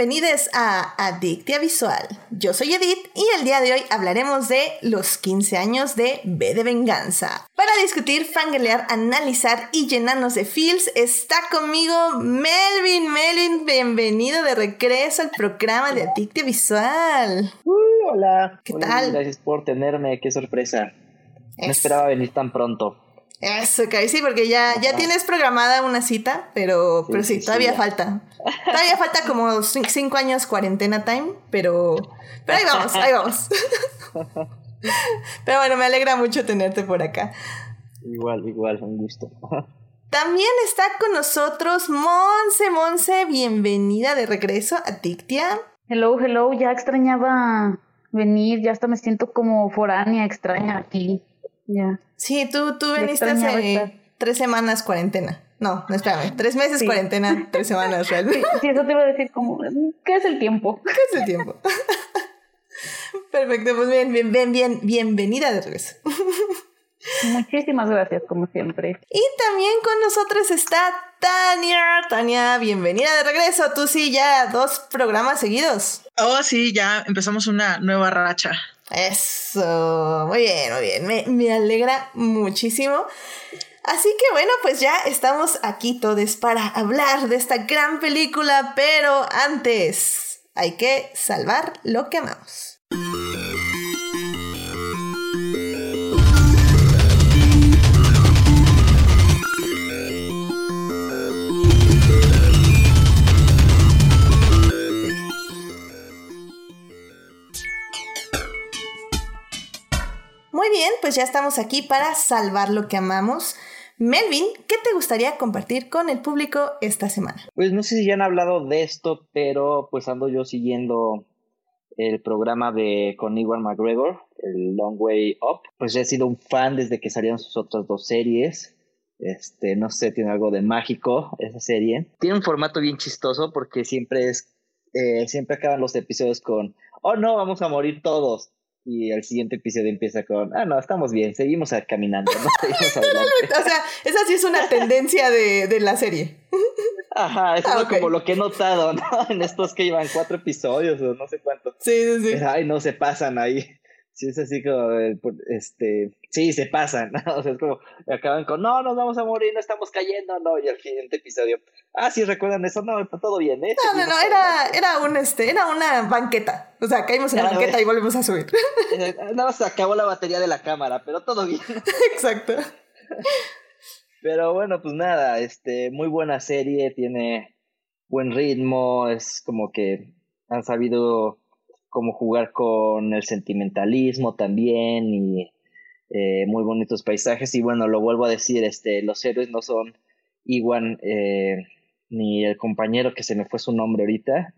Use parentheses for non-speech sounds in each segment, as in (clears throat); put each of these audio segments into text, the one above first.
Bienvenidos a Adictia Visual. Yo soy Edith y el día de hoy hablaremos de los 15 años de B de Venganza. Para discutir, fangelear, analizar y llenarnos de feels, está conmigo Melvin. Melvin, bienvenido de regreso al programa de Adictia Visual. Uh, hola. ¿Qué tal? Gracias por tenerme, qué sorpresa. No esperaba venir tan pronto. Eso, que sí, porque ya, ya tienes programada una cita, pero sí, pero sí, todavía falta. Todavía falta como cinco años cuarentena time, pero, pero ahí vamos, ahí vamos. (laughs) Pero bueno, me alegra mucho tenerte por acá. Igual, igual, un gusto. También está con nosotros Monse, Monse, bienvenida de regreso a Tictia. Hello, hello, ya extrañaba venir, ya hasta me siento como foránea, extraña aquí. Ya. Sí, tú, tú veniste hace tres semanas cuarentena. No, no espérame, (gasps) tres meses cuarentena, (laughs) tres semanas realmente. Sí, eso te iba a decir como, ¿qué es el tiempo? (laughs) ¿Qué es el tiempo? (laughs) Perfecto, pues bien, bien, bien, bien, bienvenida de regreso. Muchísimas gracias, como siempre. Y también con nosotros está Tania. Tania, bienvenida de regreso. Tú sí, ya dos programas seguidos. Oh, sí, ya empezamos una nueva racha. Eso, muy bien, muy bien. Me, me alegra muchísimo. Así que bueno, pues ya estamos aquí todos para hablar de esta gran película, pero antes hay que salvar lo que amamos. Muy bien, pues ya estamos aquí para salvar lo que amamos. Melvin, ¿qué te gustaría compartir con el público esta semana? Pues no sé si ya han hablado de esto, pero pues ando yo siguiendo el programa de con Iwan McGregor, el Long Way Up. Pues he sido un fan desde que salieron sus otras dos series. Este, no sé, tiene algo de mágico esa serie. Tiene un formato bien chistoso porque siempre es, eh, siempre acaban los episodios con, oh no, vamos a morir todos y el siguiente episodio empieza con, ah, no, estamos bien, seguimos caminando, ¿no? (laughs) Seguimos o sea, esa sí es una tendencia de, de la serie. Ajá, eso ah, es como lo que he notado, ¿no? (laughs) En estos que llevan cuatro episodios o no sé cuántos. Sí, sí, sí. ay, no se pasan ahí. Sí, es así como, este, sí, se pasan, (laughs) ¿no? O sea, es como, acaban con, no, nos vamos a morir, no estamos cayendo, no, y al siguiente episodio, ah, sí, recuerdan eso, no, todo bien, ¿eh? No, no, no, era, era un, este, era una banqueta, o sea, caímos en la banqueta y volvemos a subir. (laughs) Eh, nada más se acabó la batería de la cámara, pero todo bien. Exacto. Pero bueno, pues nada, este, muy buena serie, tiene buen ritmo, es como que han sabido cómo jugar con el sentimentalismo también y eh, muy bonitos paisajes y bueno, lo vuelvo a decir, este, los héroes no son Iwan eh, ni el compañero que se me fue su nombre ahorita,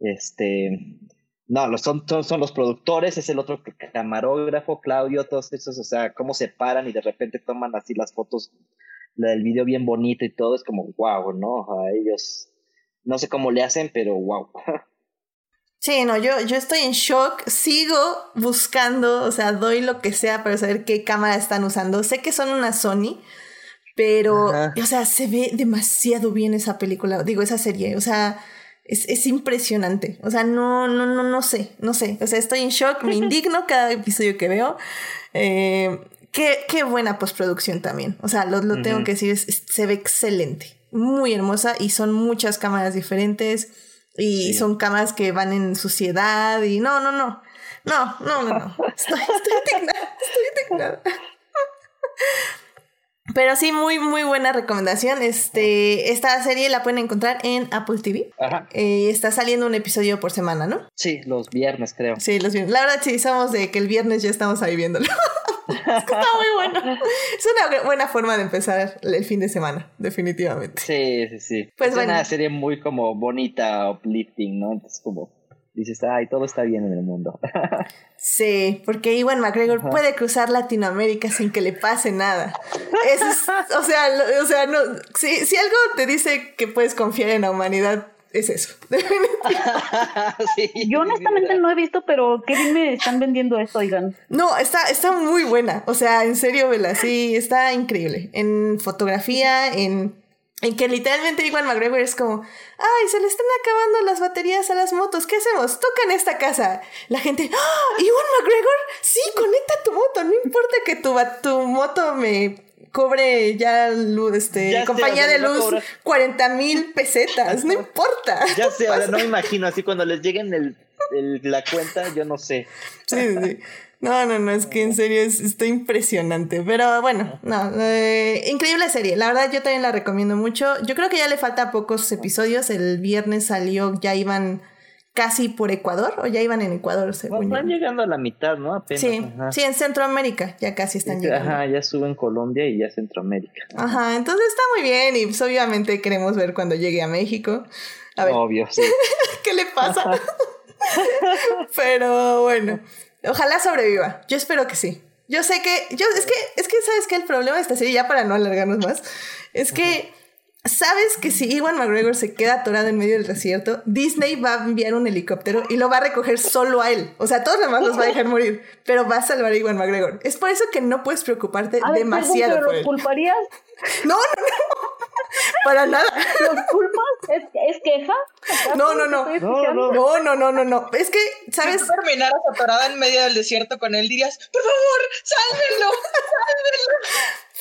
este, no, son, son, son, los productores, es el otro camarógrafo, Claudio, todos esos, o sea, cómo se paran y de repente toman así las fotos del video bien bonito y todo, es como wow, ¿no? A ellos, no sé cómo le hacen, pero wow. (laughs) Sí, no, yo, yo estoy en shock, sigo buscando, o sea, doy lo que sea para saber qué cámara están usando. Sé que son una Sony, pero, o sea, se ve demasiado bien esa película, digo, esa serie, o sea, es, es, impresionante. O sea, no, no, no, no sé, no sé. O sea, estoy en shock, me (laughs) indigno cada episodio que veo. Eh, qué, qué, buena postproducción también. O sea, lo, lo tengo que decir, se ve excelente, muy hermosa y son muchas cámaras diferentes y son cámaras que van en suciedad y no, no, no. No, no, no, no. (laughs) Estoy, estoy indignada, estoy indignada. Pero sí, muy, muy buena recomendación. Este, esta serie la pueden encontrar en Apple TV. Ajá. Eh, está saliendo un episodio por semana, ¿no? Sí, los viernes, creo. Sí, los viernes. La verdad, sí, somos de que el viernes ya estamos ahí viéndolo. (laughs) (laughs) está muy bueno. Es una buena forma de empezar el fin de semana, definitivamente. Sí, sí, sí. Pues es una serie muy como bonita, uplifting, ¿no? Entonces como dices, ay, todo está bien en el mundo. (laughs) sí, porque Iwan McGregor puede cruzar Latinoamérica sin que le pase nada. Eso es, o sea, o sea, no, si, si algo te dice que puedes confiar en la humanidad, es eso. (laughs) Yo honestamente no he visto, pero ¿qué me están vendiendo esto, oigan? No, está, está muy buena. O sea, en serio, Vela, sí, está increíble. En fotografía, en En que literalmente Iwan McGregor es como, ay, se le están acabando las baterías a las motos, ¿qué hacemos? Tocan esta casa. La gente, ¡Ah! Iwan McGregor, sí, conecta tu moto, no importa que tu, tu moto me cobre ya este compañía de luz 40 mil pesetas, no (laughs) importa. Ya sé, ahora no me (laughs) imagino así cuando les lleguen el, la cuenta, yo no sé. Sí, sí. No, no, no, es que en serio es, está impresionante. Pero bueno, no, eh, increíble serie. La verdad, yo también la recomiendo mucho. Yo creo que ya le falta pocos episodios. El viernes salió, ya iban casi por Ecuador o ya iban en Ecuador, según Van llegando a la mitad, ¿no? Sí, sí, en Centroamérica ya casi están llegando. Ajá, ya suben Colombia y ya Centroamérica. Ajá, entonces está muy bien y pues, obviamente queremos ver cuando llegue a México. A ver. Obvio, sí. (laughs) ¿Qué le pasa? (laughs) Pero bueno, ojalá sobreviva. Yo espero que sí. Yo sé que, yo, es que, es que, ¿sabes qué? El problema de esta serie, ya para no alargarnos más, es que ¿Sabes que si Iwan McGregor se queda atorado en medio del desierto, Disney va a enviar un helicóptero y lo va a recoger solo a él? O sea, todos los demás los va a dejar morir, pero va a salvar a Iwan McGregor. Es por eso que no puedes preocuparte demasiado por él. culparías? (laughs) No, no, no. Para nada. ¿Los culpas? ¿Es, queja? No, no, no. No, no, no, no, no, no. Es que, ¿sabes? Si terminaras atorada en medio del desierto con él, dirías, por favor, sálvenlo,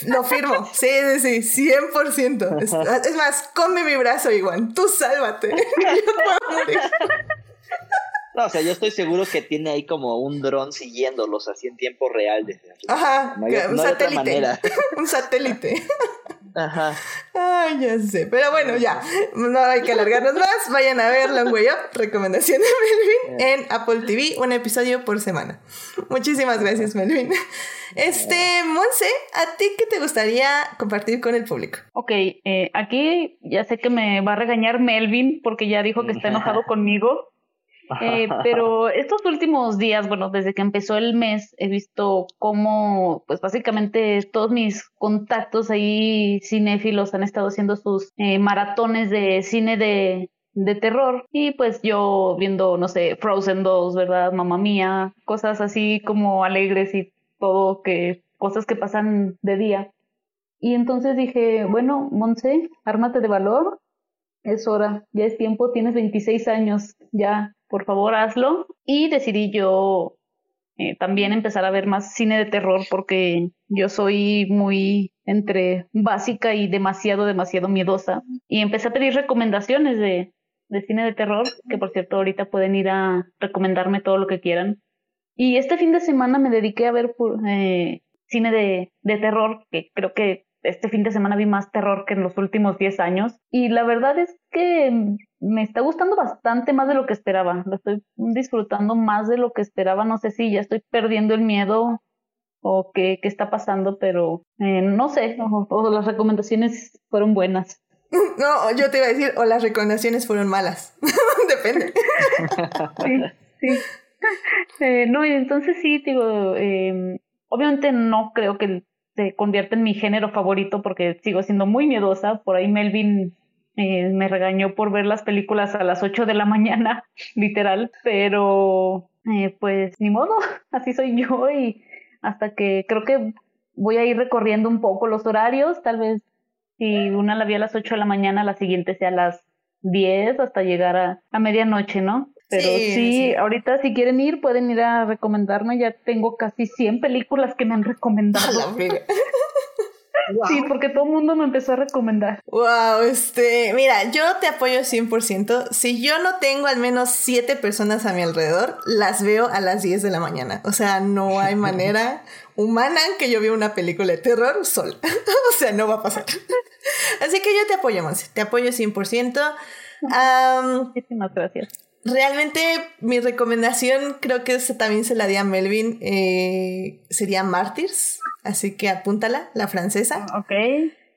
sálvenlo. Lo firmo. Sí, sí, sí, 100%. Es, es más, come mi brazo, Iguan. Tú sálvate. (laughs) No, o sea, yo estoy seguro que tiene ahí como un dron siguiéndolos así en tiempo real. Ajá, (laughs) un, satélite. un satélite. Ajá. Ay, ya sé. Pero bueno, ya. No hay que alargarnos más. Vayan a ver Long Way Up, recomendación de Melvin, en Apple TV, un episodio por semana. Muchísimas gracias, Melvin. Este, Monse, ¿a ti qué te gustaría compartir con el público? Ok, eh, aquí ya sé que me va a regañar Melvin porque ya dijo que está enojado (laughs) conmigo. Eh, (laughs) pero estos últimos días, bueno, desde que empezó el mes, he visto cómo, pues básicamente todos mis contactos ahí cinéfilos han estado haciendo sus eh, maratones de cine de, de terror y pues yo viendo, no sé, Frozen 2, ¿verdad? Mamá mía, cosas así como alegres y todo que, cosas que pasan de día. Y entonces dije, bueno, Monse, ármate de valor, es hora, ya es tiempo, tienes 26 años, ya por favor hazlo. Y decidí yo eh, también empezar a ver más cine de terror porque yo soy muy entre básica y demasiado, demasiado miedosa. Y empecé a pedir recomendaciones de, cine de terror, que por cierto ahorita pueden ir a recomendarme todo lo que quieran. Y este fin de semana me dediqué a ver eh, cine de, de terror, que creo que este fin de semana vi más terror que en los últimos 10 años. Y la verdad es que me está gustando bastante más de lo que esperaba. Lo estoy disfrutando más de lo que esperaba. No sé si ya estoy perdiendo el miedo o qué, qué está pasando, pero eh, no sé, o, las recomendaciones fueron buenas. (laughs) No, yo te iba a decir, o las recomendaciones fueron malas. (laughs) Depende. sí, sí. Eh, no, entonces sí, digo, eh, obviamente no creo que se convierta en mi género favorito porque sigo siendo muy miedosa. Por ahí Melvin eh, me regañó por ver las películas a las 8 de la (laughs) mañana, literal, pero eh, pues ni modo, (laughs) así soy yo y hasta que creo que voy a ir recorriendo un poco los horarios, tal vez si una la vi a las 8 de la mañana, la siguiente sea a las 10 hasta llegar a, a medianoche, ¿no? Pero sí, ahorita si quieren ir, pueden ir a recomendarme. Ya tengo casi 100 películas que me han (laughs) recomendado. Sí, porque todo el mundo me empezó a recomendar. Wow, este, mira, yo te apoyo 100%. Si yo no tengo al menos 7 personas a mi alrededor, las veo a las 10 de la mañana. O sea, no hay (laughs) manera humana que yo vea una película de terror sola. (laughs) o sea, no va a pasar. Así que yo te apoyo, Monse. Te apoyo 100%. (laughs) Muchísimas gracias. Realmente mi recomendación, creo que también se la di a Melvin, eh, sería Martyrs, así que apúntala, la francesa. Ah, ok,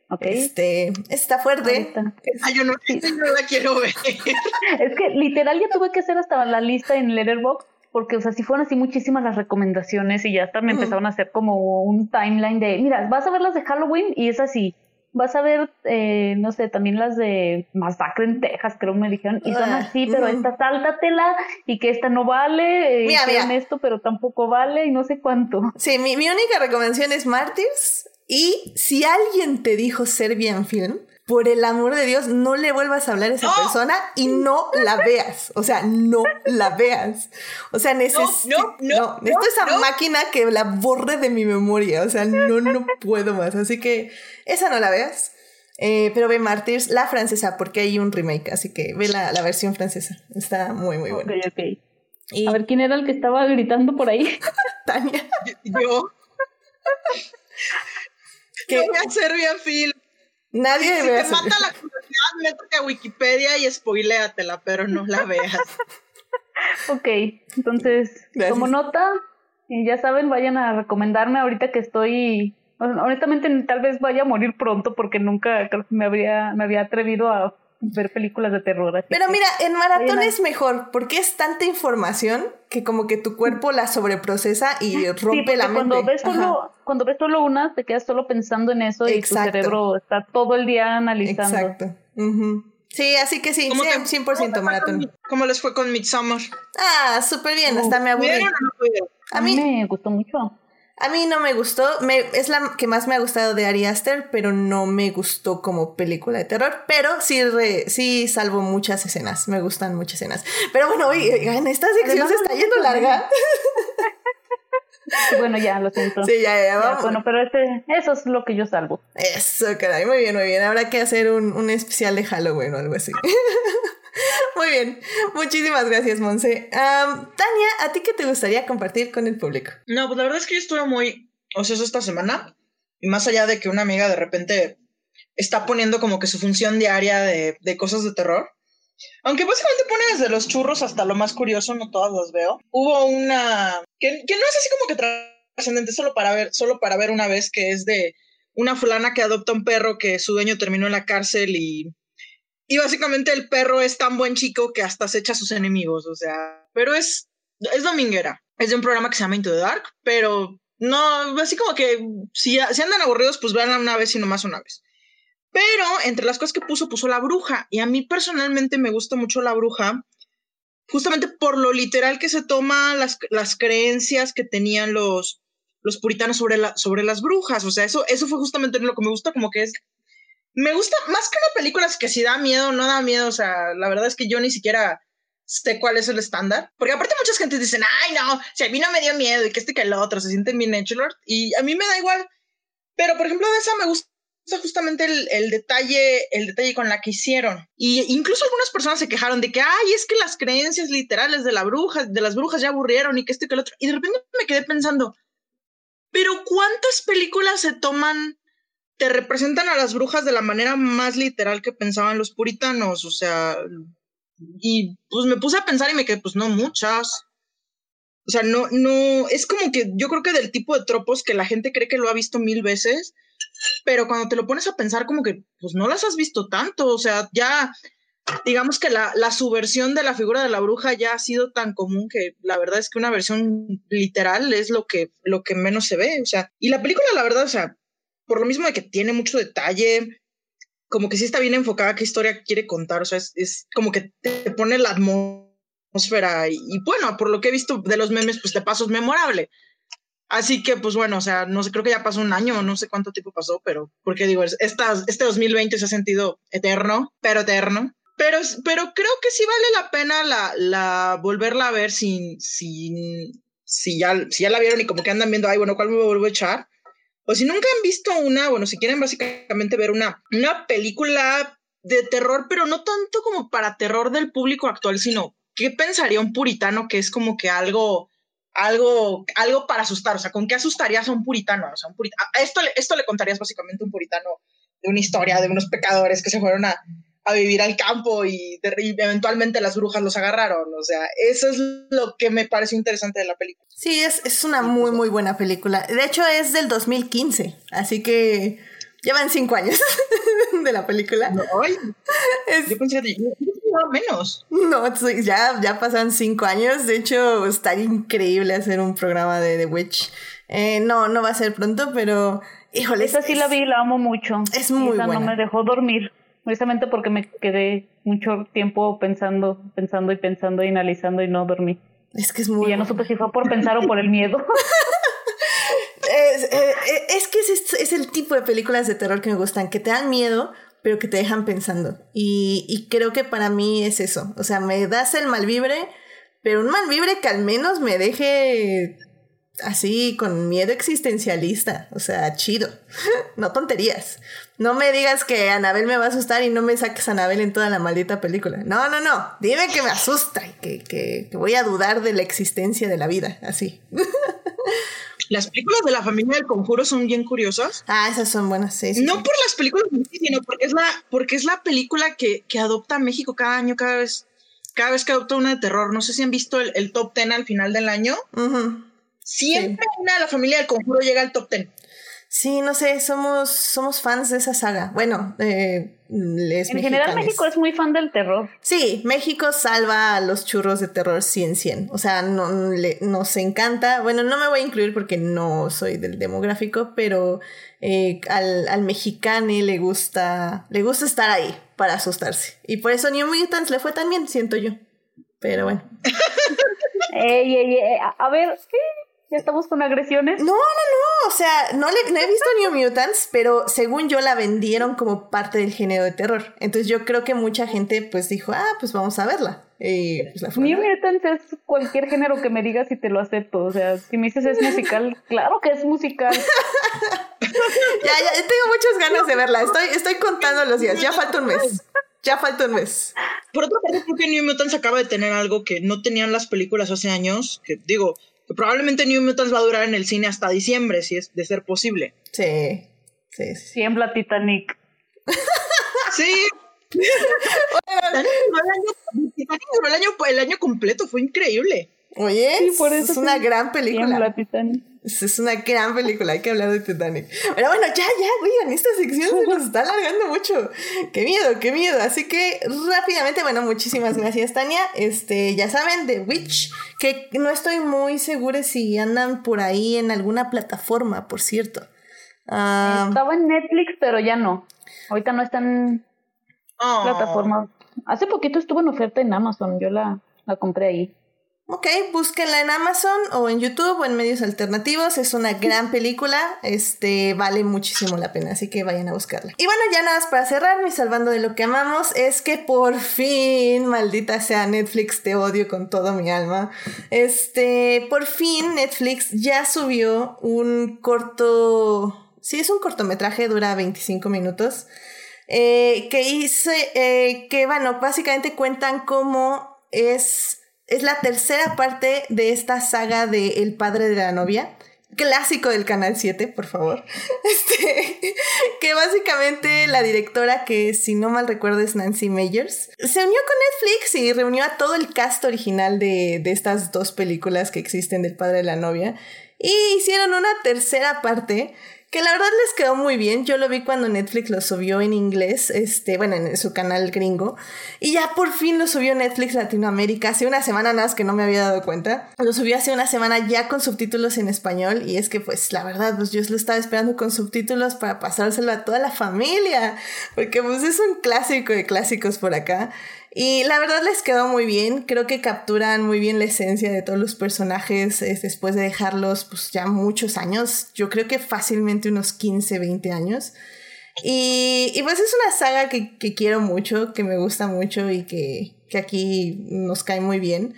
ok. Este, está fuerte. Ay, yo no, la quiero ver. (laughs) es que literal ya tuve que hacer hasta la lista en Letterboxd porque, o sea, si fueron así muchísimas las recomendaciones y ya hasta me empezaron a hacer como un timeline de, mira, vas a ver las de Halloween y es así, vas a ver, eh, no sé, también las de Masacre en Texas, creo que me dijeron, y son ah, así, pero esta sáltatela y que esta no vale, y mira, esto, pero tampoco vale y no sé cuánto. Sí, mi, mi única recomendación es Martyrs y si alguien te dijo Serbian Film, por el amor de Dios, no le vuelvas a hablar a esa persona y no la veas. O sea, no la veas. O sea, necesito, no, necesito esa máquina que la borre de mi memoria. O sea, no, no puedo más. Así que esa no la veas. Eh, pero ve Martyrs, la francesa, porque hay un remake. Así que ve la, la versión francesa. Está muy, muy buena. Ok, ok. A ver, ¿quién era el que estaba gritando por ahí? (laughs) Tania. Yo. ¿Qué? voy a hacer bien film. Nadie si, te mata la curiosidad, métete a Wikipedia y spoiléatela, pero no la veas. (laughs) ok, entonces, como nota, ya saben, vayan a recomendarme ahorita que estoy. Honestamente, tal vez vaya a morir pronto porque nunca me habría, me había atrevido a ver películas de terror. Pero mira, en maratón es mejor porque es tanta información que como que tu cuerpo la sobreprocesa y rompe la mente. Cuando ves, solo, cuando ves solo una, te quedas solo pensando en eso y tu cerebro está todo el día analizando. Exacto. Sí, así que sí, 100%, maratón. ¿Cómo les fue con Midsommar? Ah, súper bien, hasta me aburrí. A mí me gustó mucho. A mí no me gustó, me, es la que más me ha gustado de Ari Aster, pero no me gustó como película de terror, pero sí, sí salvo muchas escenas, me gustan muchas escenas. Pero bueno, en esta sección se está yendo larga. (laughs) Bueno, ya, lo siento. Sí, ya, ya, vamos. bueno, pero este, eso es lo que yo salvo. Eso, caray, muy bien, muy bien. Habrá que hacer un, un especial de Halloween o algo así. (laughs) (laughs) Muy bien, muchísimas gracias, Monse. Tania, ¿a ti qué te gustaría compartir con el público? No, pues la verdad es que yo estuve muy ocioso esta semana. Y más allá de que una amiga de repente está poniendo como que su función diaria de, de cosas de terror. Aunque básicamente pone desde los churros hasta lo más curioso, no todas las veo. Hubo una que, que no es así como que trascendente, solo para ver, solo para ver una vez que es de una fulana que adopta un perro que su dueño terminó en la cárcel y y básicamente el perro es tan buen chico que hasta se echa a sus enemigos, o sea, pero es, es dominguera. Es de un programa que se llama Into the Dark, pero no, así como que si, si andan aburridos, pues veanla una vez y no más una vez. Pero entre las cosas que puso, puso la bruja. Y a mí personalmente me gusta mucho la bruja, justamente por lo literal que se toma las, las creencias que tenían los, los puritanos sobre, la, sobre las brujas. O sea, eso, eso fue justamente lo que me gusta, como que es me gusta más que una película es que si da miedo, no da miedo. O sea, la verdad es que yo ni siquiera sé cuál es el estándar. Porque aparte muchas gente dicen, ay, no, si a mí no me dio miedo y que este que el otro se sienten bien hecho, Y a mí me da igual. Pero, por ejemplo, de esa me gusta justamente el, el, detalle, el detalle con la que hicieron. Y incluso algunas personas se quejaron de que, ay, es que las creencias literales de la bruja, de las brujas ya aburrieron y que este que el otro. Y de repente me quedé pensando, pero ¿cuántas películas se toman te representan a las brujas de la manera más literal que pensaban los puritanos, o sea, y pues me puse a pensar y me quedé, pues no muchas. O sea, no, no, es como que yo creo que del tipo de tropos que la gente cree que lo ha visto mil veces, pero cuando te lo pones a pensar como que, pues no las has visto tanto, o sea, ya, digamos que la, la subversión de la figura de la bruja ya ha sido tan común que la verdad es que una versión literal es lo que, lo que menos se ve, o sea, y la película, la verdad, o sea, por lo mismo de que tiene mucho detalle, como que sí está bien enfocada qué historia quiere contar, o sea, es, como que te pone la atmósfera y, bueno, por lo que he visto de los memes, pues te paso es memorable. Así que, pues bueno, o sea, no sé, creo que ya pasó un año, no sé cuánto tiempo pasó, pero, porque digo, esta, este 2020 se ha sentido eterno, pero eterno. Pero, pero creo que sí vale la pena la volverla a ver sin, sin, si ya, si ya la vieron y como que andan viendo, ay, bueno, ¿cuál me vuelvo a echar? O si nunca han visto una, bueno, si quieren básicamente ver una, una película de terror, pero no tanto como para terror del público actual, sino qué pensaría un puritano que es como que algo, algo, algo para asustar, o sea, ¿con qué asustarías a un puritano? O sea, un puritano, esto, esto le contarías básicamente a un puritano de una historia de unos pecadores que se fueron a, a vivir al campo y, eventualmente las brujas los agarraron. O sea, eso es lo que me parece interesante de la película. Sí, es, es una muy, muy buena película. De hecho, es del 2015, así que llevan cinco años (laughs) de la película. No, (laughs) yo pensé que menos. No, ya, ya pasan cinco años. De hecho, estaría increíble hacer un programa de The Witch. Eh, no, no va a ser pronto, pero híjole. Esa sí la vi, la amo mucho. Es muy Esa buena. no me dejó dormir precisamente porque me quedé mucho tiempo pensando, pensando y pensando y analizando y no dormí. Es que es muy... Y ya no supe si fue por pensar o por el miedo. (laughs) es, eh, eh, es, que es, es, el tipo de películas de terror que me gustan, que te dan miedo, pero que te dejan pensando. Y, y creo que para mí es eso. O sea, me das el mal vibre, pero un mal vibre que al menos me deje así con miedo existencialista, o sea, chido, (laughs) no tonterías. No me digas que Anabel me va a asustar y no me saques a Anabel en toda la maldita película. No, no, no, dime que me asusta y que, que, voy a dudar de la existencia de la vida, así. (laughs) Las películas de la familia del conjuro son bien curiosas. Ah, esas son buenas, sí. no por las películas, sino porque es la, porque es la película que, que adopta México cada año, cada vez, cada vez que adopta una de terror. No sé si han visto el, top ten al final del año. Siempre una de la familia del conjuro llega al top ten. Sí, no sé, somos, somos fans de esa saga. Bueno, eh, les En general México es muy fan del terror. Sí, México salva a los churros de terror 100 100. O sea, no, le, nos encanta. Bueno, no me voy a incluir porque no soy del demográfico, pero eh, al, al mexicano le gusta, le gusta estar ahí para asustarse. Y por eso New Mutants le fue tan bien, siento yo. Pero bueno. (laughs) ey, ey, ey, a ver, ¿Ya estamos con agresiones? No, no, no. O sea, no, le, no he visto New Mutants, pero según yo la vendieron como parte del género de terror. Entonces yo creo que mucha gente pues dijo, ah, pues vamos a verla. Pues, New Mutants es cualquier género que me digas y te lo acepto. O sea, si me dices es musical, claro que es musical. (laughs) ya, ya, tengo muchas ganas de verla. Estoy, estoy contando los días. Ya falta un mes. Ya falta un mes. Por otra parte, creo que New Mutants acaba de tener algo que no tenían las películas hace años. Que digo, probablemente New Mutants va a durar en el cine hasta diciembre, si es de ser posible. Sí, sí, sí. Siembra Titanic. sí. (laughs) el, año, el año completo, fue increíble. Oye, es una gran película. Es una gran película, hay que hablar de Titanic. Pero bueno, ya, ya, oigan, esta sección se nos está alargando mucho. Qué miedo, qué miedo. Así que rápidamente, bueno, muchísimas gracias, Tania. Este, ya saben, The Witch, que no estoy muy segura si andan por ahí en alguna plataforma, por cierto. Ah, Estaba en Netflix, pero ya no. Ahorita no está en oh. plataforma. Hace poquito estuvo en oferta en Amazon, yo la, la compré ahí. Ok, búsquenla en Amazon o en YouTube o en medios alternativos. Es una gran película. Este vale muchísimo la pena, así que vayan a buscarla. Y bueno, ya nada más para cerrar, mi salvando de lo que amamos, es que por fin, maldita sea Netflix, te odio con todo mi alma. Este, por fin Netflix ya subió un corto. Sí, es un cortometraje, dura 25 minutos. Eh, que hice, eh, que bueno, básicamente cuentan cómo es es la tercera parte de esta saga de El padre de la novia. Clásico del Canal 7, por favor. (laughs) Este, que básicamente la directora, que si no mal recuerdo es Nancy Meyers, se unió con Netflix y reunió a todo el cast original de, de estas dos películas que existen del padre de la novia. Y hicieron una tercera parte que la verdad les quedó muy bien. Yo lo vi cuando Netflix lo subió en inglés, este, bueno, en su canal gringo. Y ya por fin lo subió Netflix Latinoamérica. Hace una semana nada más que no me había dado cuenta. Lo subió hace una semana ya con subtítulos en español. Y es que, pues, la verdad, pues yo lo estaba esperando con subtítulos para pasárselo a toda la familia. Porque, pues, es un clásico de clásicos por acá. Y la verdad les quedó muy bien, creo que capturan muy bien la esencia de todos los personajes después de dejarlos pues ya muchos años, yo creo que fácilmente unos 15, 20 años. Y, y pues es una saga que, que, quiero mucho, que me gusta mucho y que, que aquí nos cae muy bien.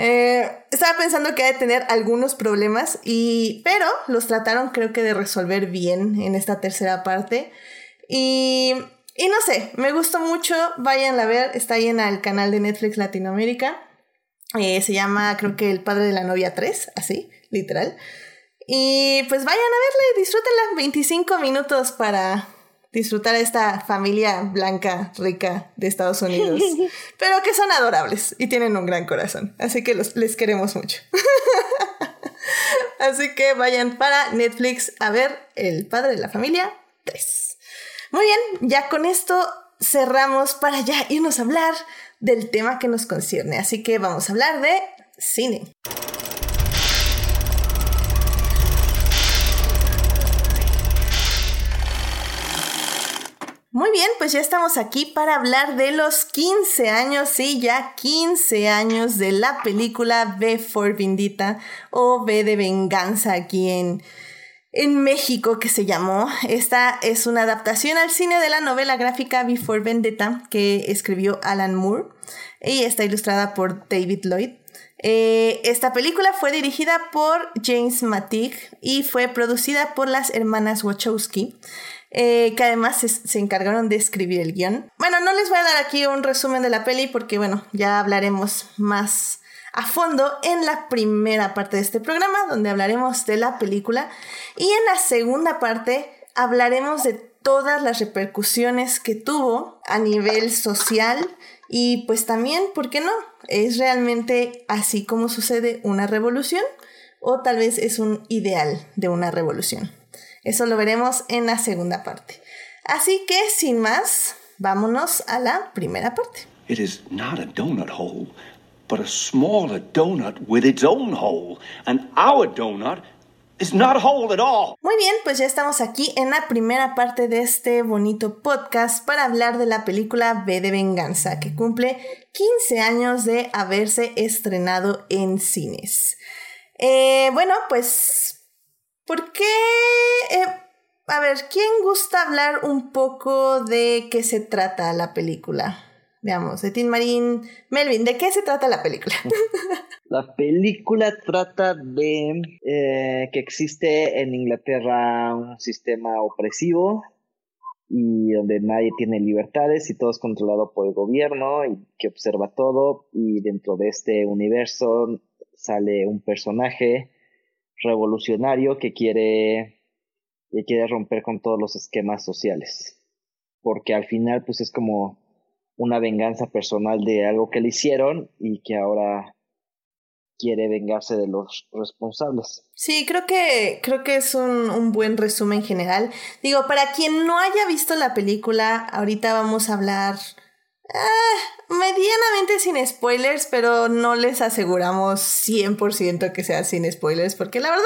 Eh, estaba pensando que ha de tener algunos problemas, y, pero los trataron creo que de resolver bien en esta tercera parte. Y y no sé, me gustó mucho, vayan a ver, está ahí en el canal de Netflix Latinoamérica. Eh, se llama, creo que El Padre de la Novia 3, así, literal. Y pues vayan a verle, disfrútenla 25 minutos para disfrutar a esta familia blanca, rica de Estados Unidos. (laughs) pero que son adorables y tienen un gran corazón. Así que los, les queremos mucho. (laughs) así que vayan para Netflix a ver El Padre de la Familia 3. Muy bien, ya con esto cerramos para ya irnos a hablar del tema que nos concierne. Así que vamos a hablar de cine. Muy bien, pues ya estamos aquí para hablar de los 15 años, sí, ya 15 años de la película V for o V de Venganza aquí en, en México que se llamó. Esta es una adaptación al cine de la novela gráfica Before Vendetta que escribió Alan Moore y está ilustrada por David Lloyd. Eh, esta película fue dirigida por James Matig y fue producida por las hermanas Wachowski. Eh, que además se, se, encargaron de escribir el guion. Bueno, no les voy a dar aquí un resumen de la peli porque, bueno, ya hablaremos más a fondo en la primera parte de este programa, donde hablaremos de la película, y en la segunda parte hablaremos de todas las repercusiones que tuvo a nivel social y pues también, ¿por qué no? ¿Es realmente así como sucede una revolución? ¿O tal vez es un ideal de una revolución? Eso lo veremos en la segunda parte. Así que, sin más, vámonos a la primera parte. It is not donut hole, but a smaller donut with its own hole. And our donut is not a hole at all. Muy bien, pues ya estamos aquí en la primera parte de este bonito podcast para hablar de la película B de Venganza, que cumple 15 años de haberse estrenado en cines. Eh, bueno, pues, ¿por qué? Eh, a ver, ¿quién gusta hablar un poco de qué se trata la película? Veamos, Tim Marín. Melvin, ¿de qué se trata la película? (laughs) La película trata de eh, que existe en Inglaterra un sistema opresivo y donde nadie tiene libertades y todo es controlado por el gobierno y que observa todo y dentro de este universo sale un personaje revolucionario que quiere que quiere romper con todos los esquemas sociales porque al final pues es como una venganza personal de algo que le hicieron y que ahora quiere vengarse de los responsables. Sí, creo que, creo que es un, un, buen resumen general. Digo, para quien no haya visto la película, ahorita vamos a hablar Ah, medianamente sin spoilers, pero no les aseguramos 100% que sea sin spoilers, porque la verdad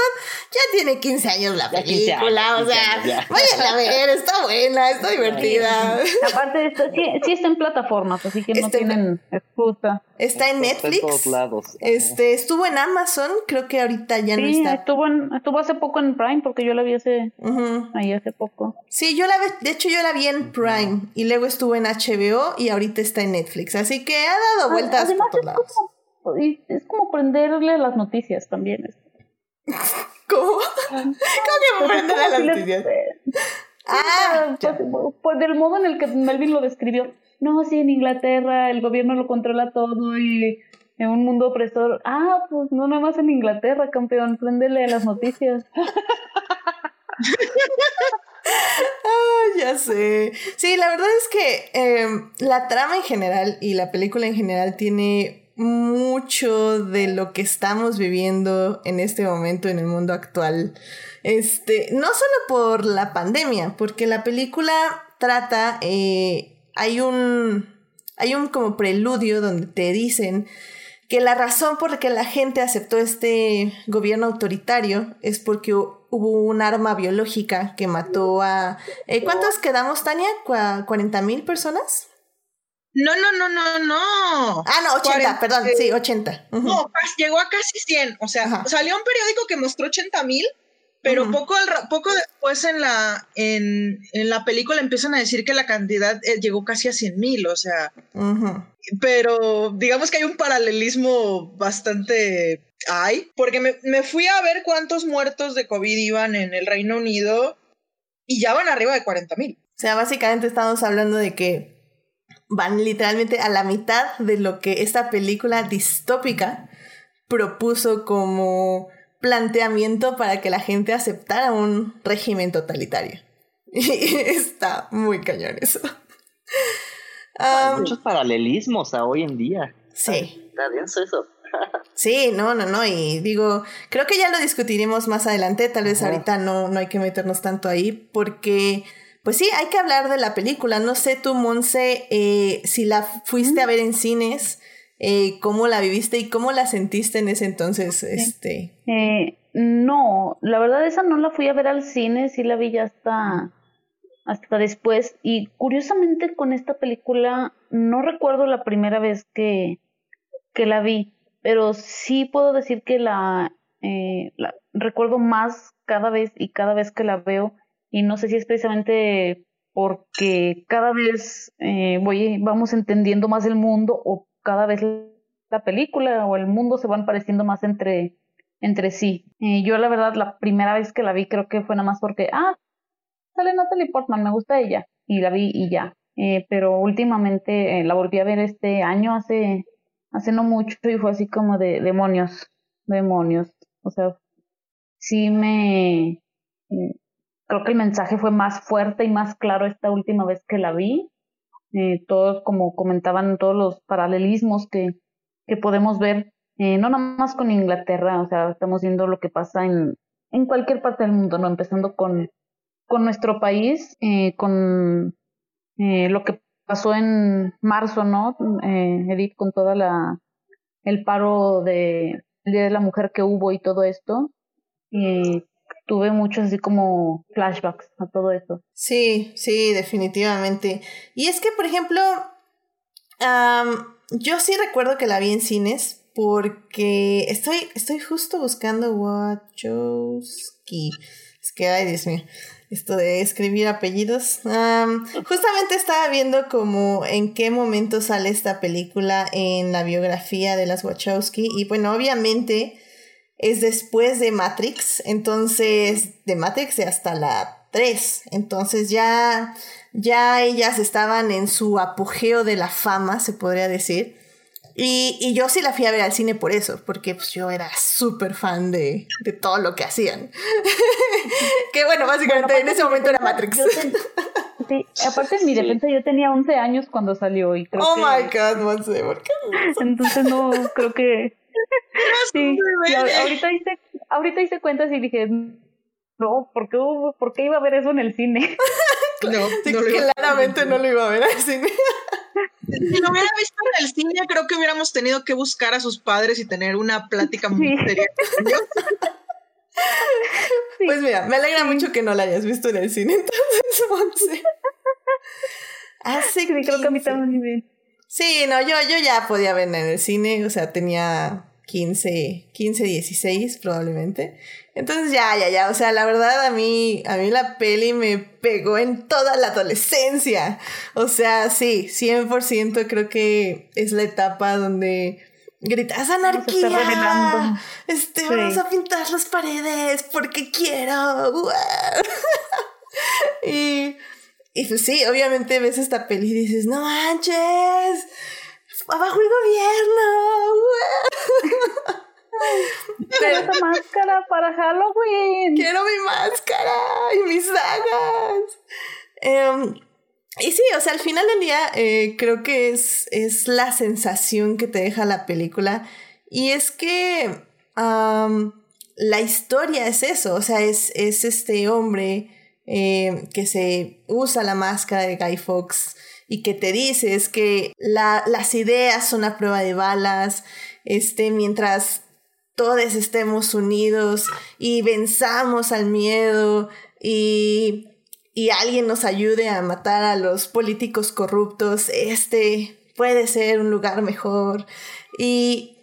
ya tiene 15 años la película, o sea, vayan a ver, está buena, está divertida. Aparte de esto, sí, sí, está en plataformas, así que no está tienen excusa. Está en Netflix. Está en todos lados. Este, estuvo en Amazon, creo que ahorita ya no está. Estuvo, en, estuvo hace poco en Prime, porque yo la vi hace, ahí hace poco. Sí, yo la vi, de hecho yo la vi en Prime, y luego estuvo en HBO, y ahorita está en Netflix, así que ha dado vueltas por todos lados. Como, es como prenderle las noticias también. (laughs) ¿Cómo? (laughs) ¿Cómo que prenderle las noticias? Ah, pues, pues, del modo en el que Melvin lo describió. No, sí, en Inglaterra el gobierno lo controla todo y en un mundo opresor. Ah, pues no nada más en Inglaterra, campeón, préndele las noticias. ah, ya sé. Sí, la verdad es que em, la trama en general y la película en general tiene mucho de lo que estamos viviendo en este momento en el mundo actual. Este, no solo por la pandemia, porque la película trata, eh, hay un, hay un como preludio donde te dicen que la razón por la que la gente aceptó este gobierno autoritario es porque hubo un arma biológica que mató a... Eh, ¿Cuántos quedamos, Tania? ¿40 mil personas? No, no, no, no, no. Ah, no, 80, perdón, sí, 80. No, llegó a casi 100. O sea, salió un periódico que mostró 80 mil, pero poco, al, poco después en la, en, en, la película empiezan a decir que la cantidad eh, llegó casi a 100 mil, o sea. Pero digamos que hay un paralelismo bastante hay, porque me, me, fui a ver cuántos muertos de COVID iban en el Reino Unido y ya van arriba de 40 mil. O sea, básicamente estamos hablando de que van literalmente a la mitad de lo que esta película distópica propuso como planteamiento para que la gente aceptara un régimen totalitario. (laughs) Y está muy cañón eso. Hay muchos paralelismos a hoy en día. Sí. Está bien eso. (laughs) Sí, no, no, no, y digo, creo que ya lo discutiremos más adelante, tal vez ahorita no, no hay que meternos tanto ahí, porque, pues sí, hay que hablar de la película, no sé tú, Monse, eh, si la fuiste a ver en cines, eh, cómo la viviste y cómo la sentiste en ese entonces, este... Eh, no, la verdad esa no la fui a ver al cine, sí la vi ya hasta, hasta después, y curiosamente con esta película no recuerdo la primera vez que, que la vi, pero sí puedo decir que la, eh, la recuerdo más cada vez y cada vez que la veo. Y no sé si es precisamente porque cada vez eh, voy, vamos entendiendo más el mundo o cada vez la película o el mundo se van pareciendo más entre, entre sí. Yo la verdad la primera vez que la vi creo que fue nada más porque, ah, sale Natalie Portman, me gusta ella y la vi y ya. Eh, pero últimamente eh, la volví a ver este año, hace, hace no mucho, y fue así como de demonios, demonios. O sea, sí me... Eh, creo que el mensaje fue más fuerte y más claro esta última vez que la vi. Todos, como comentaban, todos los paralelismos que, que podemos ver, no nada más con Inglaterra, o sea, estamos viendo lo que pasa en, en cualquier parte del mundo, ¿no? Empezando con, con nuestro país, con eh, lo que pasó en marzo, ¿no? Eh, Edith, con toda la el paro de el Día de la Mujer que hubo y todo esto, y tuve muchos así como flashbacks a todo esto. Sí, sí, definitivamente. Y es que, por ejemplo, yo sí recuerdo que la vi en cines porque estoy, estoy justo buscando Wachowski. Es que, ay, Dios mío esto de escribir apellidos. justamente estaba viendo como en qué momento sale esta película en la biografía de las Wachowski y bueno, obviamente es después de Matrix, entonces de Matrix hasta la 3, entonces ya ya ellas estaban en su apogeo de la fama, se podría decir. Y, y, yo sí la fui a ver al cine por eso, porque pues, yo era súper fan de, de, todo lo que hacían. (laughs) que bueno, básicamente en ese momento era Matrix. sí, aparte en mi defensa yo tenía 11 años cuando salió y creo oh que... my god, no sé, ¿por qué? Entonces no, creo que... sí, ahorita hice, ahorita hice cuentas y dije, no, ¿por qué, ¿por qué iba a ver eso en el cine? (laughs) no, claramente no lo iba a ver al cine. Si lo hubiera visto en el cine, creo que hubiéramos tenido que buscar a sus padres y tener una plática muy seria (laughs) Pues mira, me alegra mucho que no la hayas visto en el cine, (laughs) entonces, Monse. Hace sí, creo que a mí también. Sí, no, yo, yo ya podía verla en el cine, o sea, tenía 15, 15, 16 probablemente. Entonces ya, ya, ya, o sea, la verdad a mí, a mí la peli me pegó en toda la adolescencia. O sea, sí, 100% creo que es la etapa donde gritas anarquía. Este, vamos a pintar las paredes porque quiero. (laughs) y, y pues sí, obviamente ves esta peli y dices, no manches, abajo el gobierno. (laughs) Pero esa máscara para Halloween. Quiero mi máscara y mis sagas. Em, y sí, o sea, al final del día eh, creo que es, es la sensación que te deja la película. Y es que la historia es eso, o sea, es, es este hombre eh, que se usa la máscara de Guy Fawkes y que te dice es que la, las ideas son a prueba de balas, este, mientras todos estemos unidos y venzamos al miedo y, y alguien nos ayude a matar a los políticos corruptos, este puede ser un lugar mejor. Y,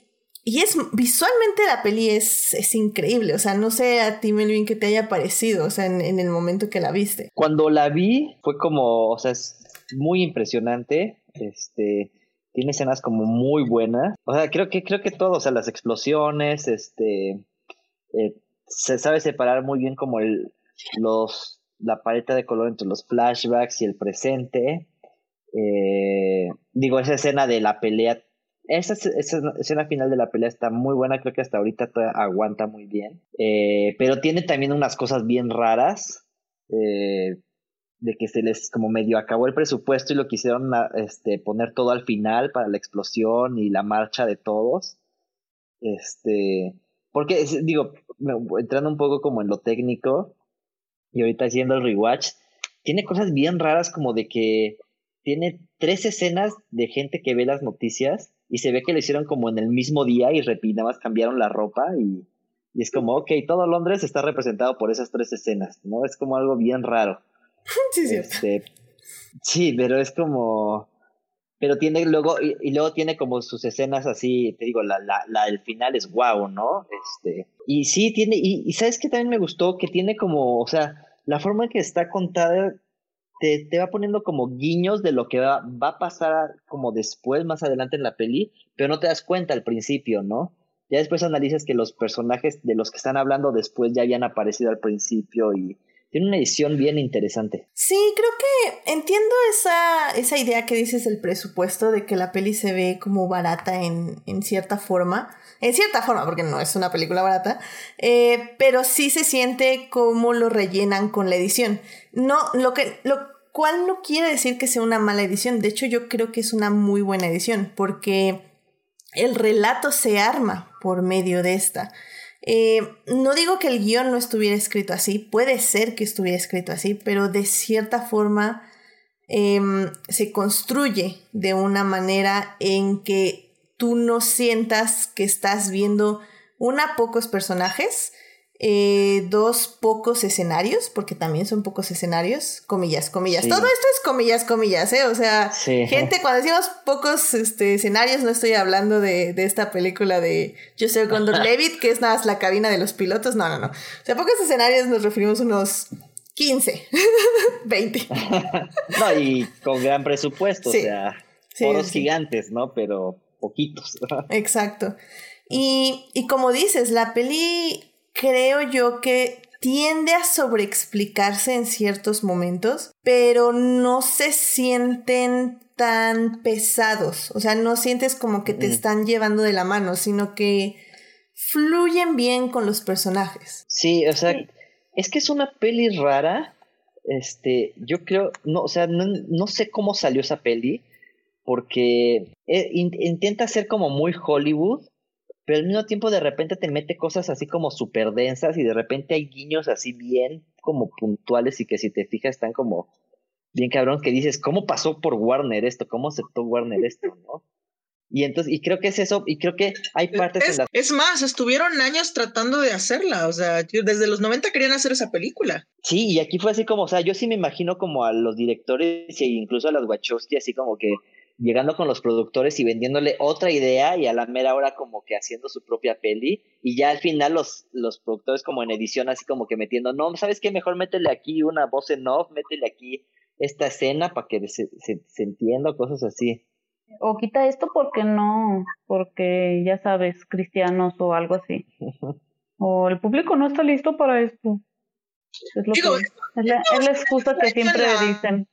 y es visualmente la peli es, es, increíble. O sea, no sé a ti, Melvin, qué te haya parecido, o sea, en, en, el momento que la viste. Cuando la vi, fue como, o sea, es muy impresionante. Este, tiene escenas como muy buenas. O sea, creo que, creo que todo, o sea, las explosiones, este, eh, se sabe separar muy bien como el, los, la paleta de color entre los flashbacks y el presente. Eh, digo, esa escena de la pelea, esa, esa, escena final de la pelea está muy buena, creo que hasta ahorita aguanta muy bien. Eh, pero tiene también unas cosas bien raras. Eh, de que se les como medio acabó el presupuesto y lo quisieron este, poner todo al final para la explosión y la marcha de todos. Este, porque digo, entrando un poco como en lo técnico y ahorita haciendo el rewatch, tiene cosas bien raras como de que tiene tres escenas de gente que ve las noticias y se ve que lo hicieron como en el mismo día y repinadas cambiaron la ropa y, y es como, ok, todo Londres está representado por esas tres escenas, ¿no? Es como algo bien raro. (laughs) sí, este, sí, pero es como. pero tiene luego, y, luego tiene como sus escenas así, te digo, la, la, la del final es guau, ¿no? Este, y sí tiene, y, y sabes que también me gustó, que tiene como, o sea, la forma en que está contada te, te, va poniendo como guiños de lo que va, va, a pasar como después, más adelante en la peli, pero no te das cuenta al principio, ¿no? Ya después analizas que los personajes de los que están hablando después ya habían aparecido al principio y tiene una edición bien interesante. Sí, creo que entiendo esa, esa idea que dices del presupuesto, de que la peli se ve como barata en, en cierta forma. En cierta forma, porque no es una película barata, eh, pero sí se siente como lo rellenan con la edición. No, lo que, lo cual no quiere decir que sea una mala edición. De hecho, yo creo que es una muy buena edición, porque el relato se arma por medio de esta. Eh, no digo que el guion no estuviera escrito así, puede ser que estuviera escrito así, pero de cierta forma em, se construye de una manera en que tú no sientas que estás viendo una pocos personajes, eh, dos pocos escenarios, porque también son pocos escenarios, comillas, comillas. Todo esto es comillas, comillas, ¿eh? O sea, gente, cuando decimos pocos este, escenarios, no estoy hablando de, de esta película de Joseph Gondor Levitt, que es nada más la cabina de los pilotos, no, no, no. O sea, pocos escenarios nos referimos a unos 15, 20. (laughs) (laughs) no, y con gran presupuesto, o sea, foros gigantes, ¿no? Pero poquitos. (laughs) Exacto. Y, y como dices, la peli creo yo que tiende a sobreexplicarse en ciertos momentos, pero no se sienten tan pesados, o sea, no sientes como que te están llevando de la mano, sino que fluyen bien con los personajes. Sí, o sea, es que es una peli rara, este, yo creo, no, o sea, no, sé cómo salió esa peli, porque eh, intenta ser como muy Hollywood, pero al mismo tiempo de repente te mete cosas así como súper densas y de repente hay guiños así bien como puntuales y que si te fijas están como bien cabrón que dices, ¿cómo pasó por Warner esto? ¿Cómo aceptó Warner esto? (laughs) ¿no? Y entonces, y creo que es eso, y creo que hay partes es, Es más, estuvieron años tratando de hacerla, o sea, desde los 90 querían hacer esa película. Sí, y aquí fue así como, o sea, yo sí me imagino como a los directores e incluso a las Wachowski, así como que llegando con los productores y vendiéndole otra idea y a la mera hora como que haciendo su propia peli y ya al final los, los productores como en edición así como que metiendo, no, ¿sabes qué? Mejor métele aquí una voz en off, métele aquí esta escena para que se, se, entienda, cosas así. O quita esto porque no, porque ya sabes, cristianos o algo así. (laughs) o el público no está listo para esto. Es, lo que, es, la, es la excusa que siempre dicen.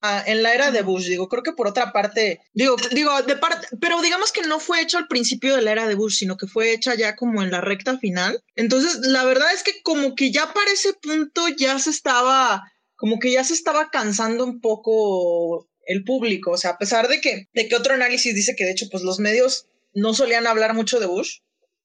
Ah, en la era de Bush, digo, creo que por otra parte, digo, digo, de parte, pero digamos que no fue hecho al principio de la era de Bush, sino que fue hecha ya como en la recta final. Entonces, la verdad es que como que ya para ese punto ya se estaba, como que ya se estaba cansando un poco el público, o sea, a pesar de que, de que otro análisis dice que de hecho, pues los medios no solían hablar mucho de Bush,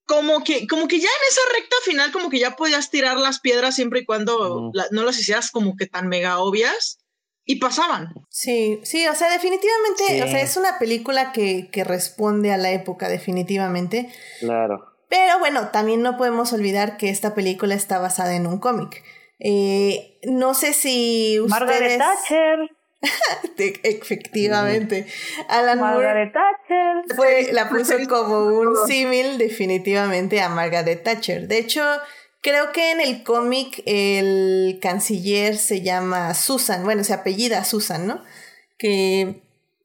como que, como que ya en esa recta final, como que ya podías tirar las piedras siempre y cuando no las hicieras como que tan mega obvias y pasaban. Sí, sí, o sea, definitivamente, o sea, es una película que, que responde a la época, definitivamente. Claro. Pero bueno, también no podemos olvidar que esta película está basada en un cómic. Eh, no sé si ustedes... Margaret Thatcher. (laughs) Efectivamente. Alan Margaret Thatcher. Fue, la (laughs) puso como un símil definitivamente a Margaret Thatcher. De hecho, Creo que en el cómic el canciller se llama Susan, bueno, se apellida Susan, ¿no? Que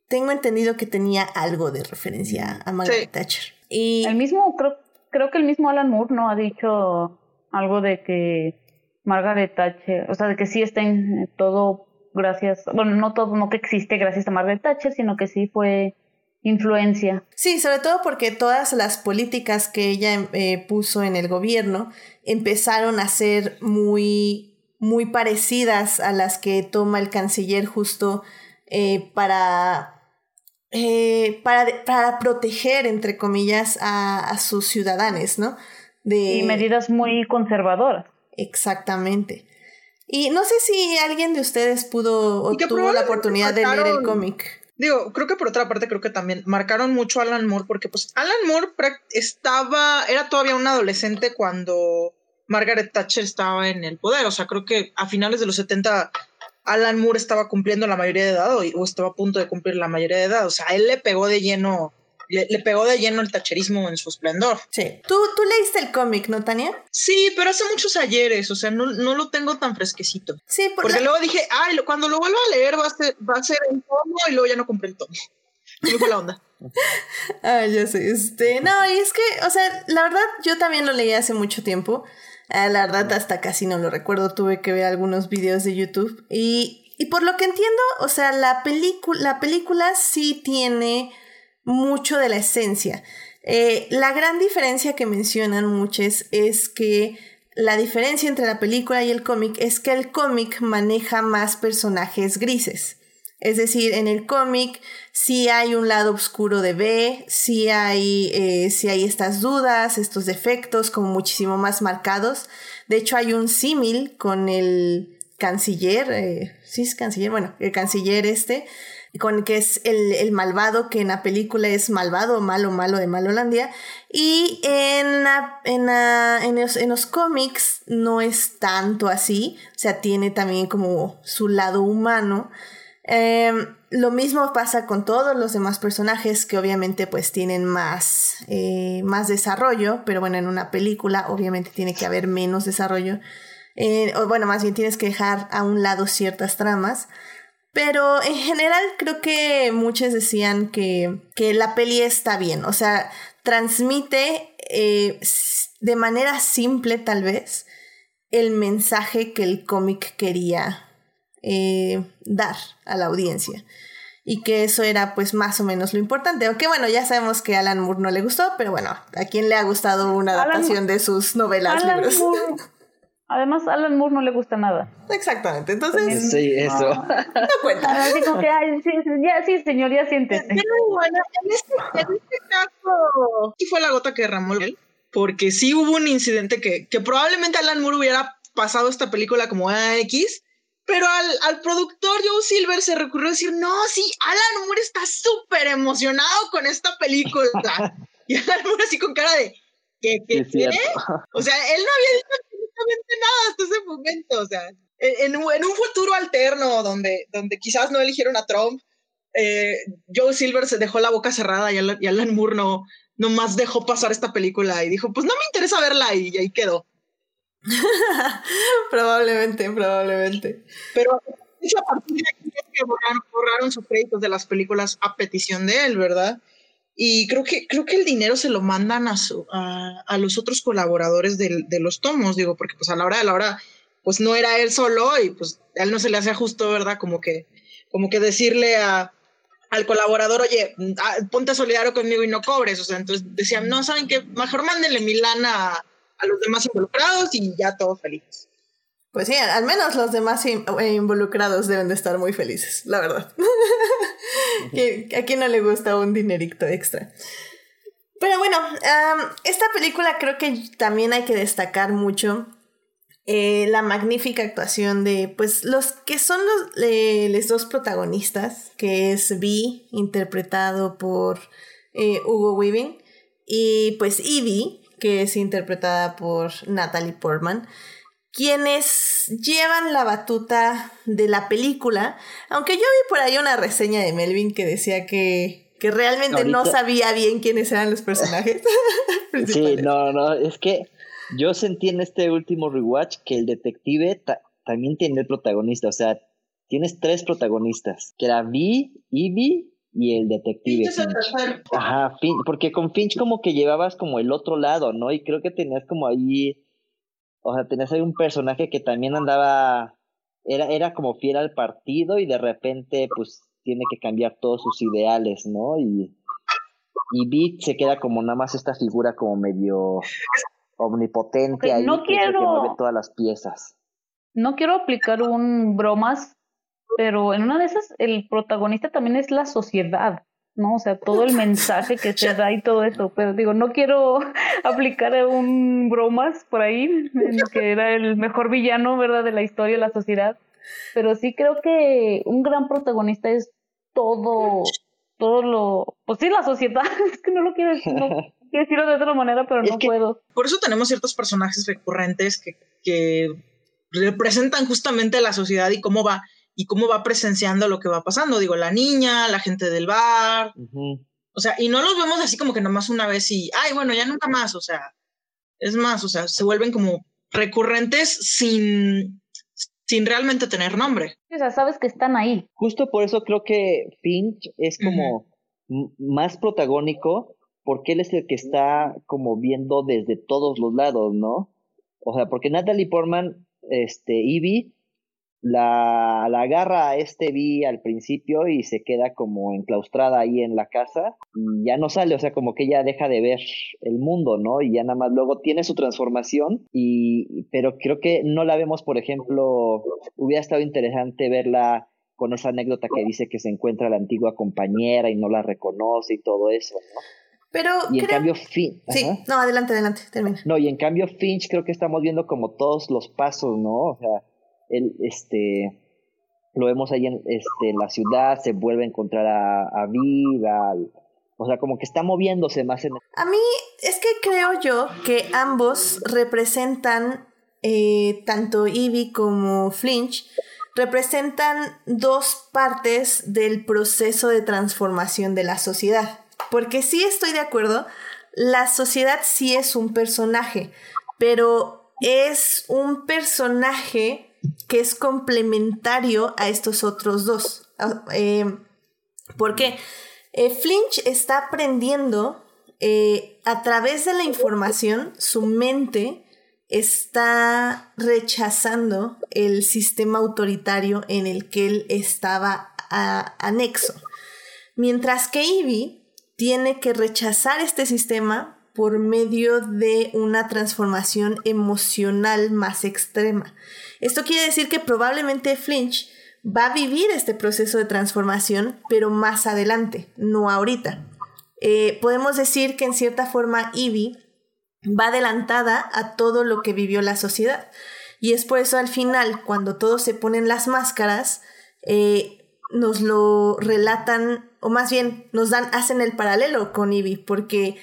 tengo entendido que tenía algo de referencia a Margaret Thatcher. Y el mismo, creo, creo que el mismo Alan Moore no ha dicho algo de que Margaret Thatcher, o sea, de que sí está en todo gracias, bueno, no todo, no que existe gracias a Margaret Thatcher, sino que sí fue influencia. Sí, sobre todo porque todas las políticas que ella eh, puso en el gobierno empezaron a ser muy, muy parecidas a las que toma el canciller justo eh, para, eh, para, para, proteger, entre comillas, a, sus ciudadanos, ¿no? De... Y medidas muy conservadoras. Exactamente. Y no sé si alguien de ustedes pudo o tuvo la oportunidad de leer el cómic. Digo, creo que por otra parte, creo que también marcaron mucho a Alan Moore, porque pues Alan Moore estaba, era todavía un adolescente cuando Margaret Thatcher estaba en el poder. O sea, creo que a finales de los 70 Alan Moore estaba cumpliendo la mayoría de edad o, estaba a punto de cumplir la mayoría de edad. O sea, él le pegó de lleno, le, pegó de lleno el tacherismo en su esplendor. Sí. ¿Tú, tú leíste el cómic, ¿no, Tania? Sí, pero hace muchos ayeres, o sea, no, no lo tengo tan fresquecito. Sí, porque luego dije, ay, cuando lo vuelva a leer va a ser, va a ser en tomo y luego ya no compré el tomo. ¿Cómo fue la onda? (laughs) Ay, ya sé. Este, no, y es que, o sea, la verdad, yo también lo leí hace mucho tiempo. Ah, la verdad, hasta casi no lo recuerdo. Tuve que ver algunos videos de YouTube. Y, y por lo que entiendo, o sea, la, la película sí tiene mucho de la esencia. Eh, la gran diferencia que mencionan muchos es que la diferencia entre la película y el cómic es que el cómic maneja más personajes grises. Es decir, en el cómic sí hay un lado oscuro de B, sí hay, eh, hay estas dudas, estos defectos como muchísimo más marcados. De hecho, hay un símil con el canciller, eh, sí es canciller, bueno, el canciller este, con que es el, malvado, que en la película es malvado, malo, malo de Malolandia. Y en, en, en, los, en los cómics no es tanto así, o sea, tiene también como su lado humano. Em, lo mismo pasa con todos los demás personajes que obviamente pues tienen más, eh, más desarrollo, pero bueno, en una película obviamente tiene que haber menos desarrollo. Eh, o bueno, más bien tienes que dejar a un lado ciertas tramas. Pero en general creo que muchos decían que, que la peli está bien, o sea, transmite eh, de manera simple tal vez el mensaje que el cómic quería eh, dar a la audiencia. Y que eso era pues más o menos lo importante. Aunque bueno, ya sabemos que a Alan Moore no le gustó, pero bueno, ¿a quién le ha gustado una adaptación de sus novelas, libros? Además, a Alan Moore no le gusta nada. Exactamente, entonces... Sí, eso. (laughs) No, cuenta. Así como que, sí, ya, sí, señor, ya siéntese. bueno, en este, en este caso, sí fue la gota que derramó él, porque sí hubo un incidente que, que probablemente Alan Moore hubiera pasado esta película como X, pero al, al, productor Joe Silver se recurrió a decir, no, sí, Alan Moore está súper emocionado con esta película. (laughs) y Alan Moore así con cara de, ¿qué, qué, qué? O sea, él no había dicho absolutamente nada hasta ese momento. O sea, en, en un futuro alterno donde, donde quizás no eligieron a Trump, eh, Joe Silver se dejó la boca cerrada y Alan, y Alan Moore no, no más dejó pasar esta película y dijo, pues no me interesa verla y ahí quedó. (laughs) probablemente, probablemente. Pero a partir de aquí que borraron, sus créditos de las películas a petición de él, ¿verdad? Y creo que, creo que el dinero se lo mandan a, su, a, los otros colaboradores de, de, los tomos, digo, porque pues a la hora de la hora, pues no era él solo y pues a él no se le hacía justo, ¿verdad? Como que, como que decirle a, al colaborador, oye, ah, ponte solidario conmigo y no cobres. O sea, entonces decían, no, ¿saben qué? Mejor mándenle mi lana a los demás involucrados y ya todos felices. Pues sí, al menos los demás eh, involucrados deben de estar muy felices, la verdad. (laughs) (laughs) ¿A quién no le gusta un dinerito extra? Pero bueno, esta película creo que también hay que destacar mucho eh, la magnífica actuación de, pues, los que son los, eh, dos protagonistas, que es Vi, interpretado por Hugo Weaving, y pues Evie, que es interpretada por Natalie Portman, quienes llevan la batuta de la película, aunque yo vi por ahí una reseña de Melvin que decía que, que realmente no sabía bien quiénes eran los personajes. (laughs) sí, no, no, es que yo sentí en este último rewatch que el detective también tiene el protagonista, o sea, tienes tres protagonistas, que era Vi, Ivy y el detective. Finch. Ajá, porque con Finch como que llevabas como el otro lado, ¿no? Y creo que tenías como ahí, o sea, tenías ahí un personaje que también andaba, era, era como fiel al partido y de repente pues tiene que cambiar todos sus ideales, ¿no? Y, y Beat se queda como nada más esta figura como medio omnipotente ahí no quiero... que mueve todas las piezas. No quiero aplicar un bromas pero en una de esas el protagonista también es la sociedad, ¿no? O sea, todo el mensaje que se da y todo eso, pero digo, no quiero (laughs) aplicar un bromas por ahí, que era el mejor villano, ¿verdad?, de la historia de la sociedad, pero sí creo que un gran protagonista es todo, todo lo, pues sí, la sociedad, (laughs) es que no lo quiero decir, no, (laughs) quiero decirlo de otra manera, pero no puedo. Por eso tenemos ciertos personajes recurrentes que, que representan justamente la sociedad y cómo va y cómo va presenciando lo que va pasando. Digo, la niña, la gente del bar. O sea, y no los vemos así como que nomás una vez y, ay, bueno, ya nunca más. O sea, es más, o sea, se vuelven como recurrentes sin, sin realmente tener nombre. O sea, sabes que están ahí. Justo por eso creo que Finch es como más protagónico porque él es el que está como viendo desde todos los lados, ¿no? O sea, porque Natalie Portman, este, Ivy, la, la agarra a este Vi al principio y se queda como enclaustrada ahí en la casa y ya no sale, o sea, como que ella deja de ver el mundo, ¿no? Y ya nada más luego tiene su transformación y, pero creo que no la vemos, por ejemplo, hubiera estado interesante verla con esa anécdota que dice que se encuentra la antigua compañera y no la reconoce y todo eso, ¿no? Pero y en cambio Finch. Sí, no, adelante, adelante, termina. No, y en cambio Finch creo que estamos viendo como todos los pasos, ¿no? O sea, él, este, lo vemos ahí en, este, la ciudad, se vuelve a encontrar a, a Viva, o sea, como que está moviéndose más en... A mí es que creo yo que ambos representan, eh, tanto Ivy como Flinch, representan dos partes del proceso de transformación de la sociedad. Porque sí estoy de acuerdo, la sociedad sí es un personaje, pero es un personaje que es complementario a estos otros dos. Ah, eh, ¿Por qué? Eh, Flinch está aprendiendo eh, a través de la información, su mente está rechazando el sistema autoritario en el que él estaba anexo. Mientras que Ivy tiene que rechazar este sistema por medio de una transformación emocional más extrema. Esto quiere decir que probablemente Flinch va a vivir este proceso de transformación, pero más adelante, no ahorita. Eh, podemos decir que en cierta forma Ivy va adelantada a todo lo que vivió la sociedad. Y es por eso al final, cuando todos se ponen las máscaras, eh, nos lo relatan, o más bien nos dan, hacen el paralelo con Ivy, porque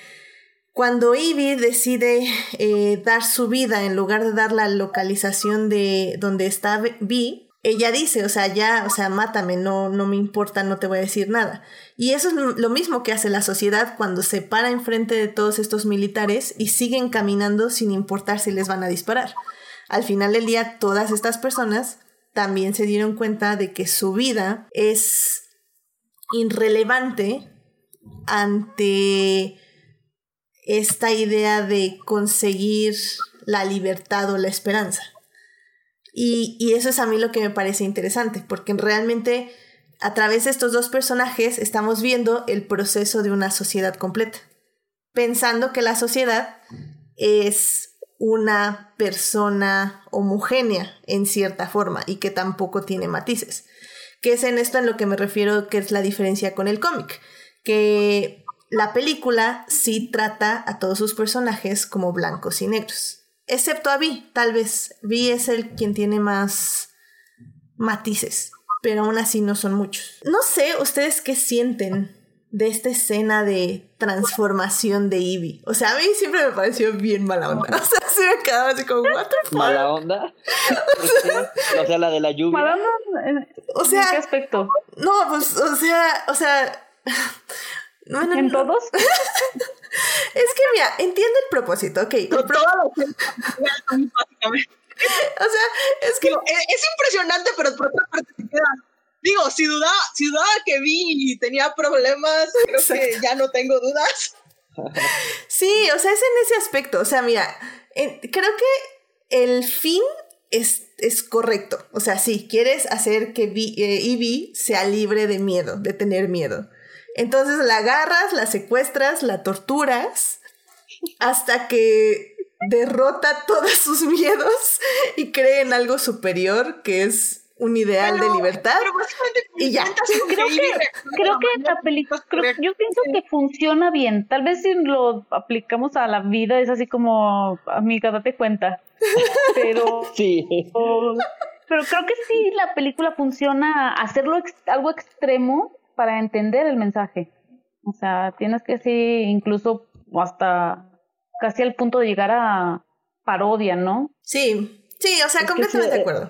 cuando Ivy decide eh, dar su vida en lugar de dar la localización de donde está Vi, ella dice, o sea, ya, o sea, mátame, no, no me importa, no te voy a decir nada. Y eso es lo mismo que hace la sociedad cuando se para enfrente de todos estos militares y siguen caminando sin importar si les van a disparar. Al final del día, todas estas personas también se dieron cuenta de que su vida es irrelevante ante esta idea de conseguir la libertad o la esperanza. Y, eso es a mí lo que me parece interesante, porque realmente a través de estos dos personajes estamos viendo el proceso de una sociedad completa, pensando que la sociedad es una persona homogénea en cierta forma y que tampoco tiene matices. Que es en esto en lo que me refiero que es la diferencia con el cómic, que la película sí trata a todos sus personajes como blancos y negros. Excepto a Vi, tal vez. Vi es el quien tiene más matices, pero aún así no son muchos. No sé ustedes qué sienten de esta escena de transformación de Ivy. O sea, a mí siempre me pareció bien mala onda. (laughs) O sea, se me quedaba así como, what the fuck? ¿Mala onda? o sea, la de la lluvia. ¿Mala onda? O sea, ¿En qué aspecto? No, pues, o sea, o sea... ¿En todos? (laughs) es que mira, entiendo el propósito, ok. (laughs) o sea, es que. es, impresionante, pero por otra parte te queda. Digo, si dudaba, si dudaba que vi y tenía problemas, creo que ya no tengo dudas. sí, o sea, es en ese aspecto. O sea, mira, creo que el fin es, es, correcto. O sea, sí, quieres hacer que Ivy eh, sea libre de miedo, de tener miedo. Entonces la agarras, la secuestras, la torturas, hasta que derrota todos sus miedos y cree en algo superior que es un ideal de libertad y ya. creo que creo que esta película yo pienso que funciona bien. Tal vez si lo aplicamos a la vida es así como amiga date cuenta pero (laughs) sí. pero creo que sí la película funciona hacerlo algo extremo para entender el mensaje. O sea, tienes que ser incluso hasta casi al punto de llegar a parodia, ¿no? Sí, sí, o sea, completamente de acuerdo.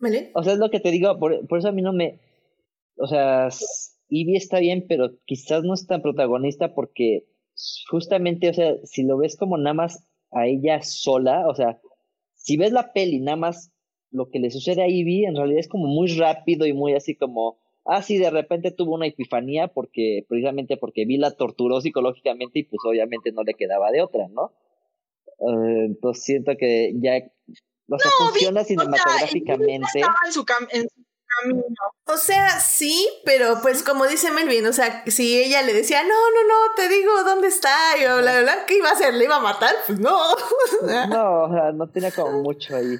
¿Vale? O sea, es lo que te digo, por, por eso a mí no me... O sea, Ivy está bien, pero quizás no es tan protagonista porque justamente, o sea, si lo ves como nada más a ella sola, o sea, si ves la peli nada más lo que le sucede a Ivy, en realidad es como muy rápido y muy así como, ah, sí, de repente tuvo una epifanía porque, precisamente porque vi la torturó psicológicamente y pues obviamente no le quedaba de otra, ¿no? Eh, entonces siento que ya, o sea, funciona cinematográficamente. O sea, sí, pero pues como dice Melvin, o sea, si ella le decía, no, no, no, te digo dónde está, y bla, bla, ¿qué iba a hacer? ¿Le iba a matar? Pues no. (laughs) no, o sea, no tenía como mucho ahí.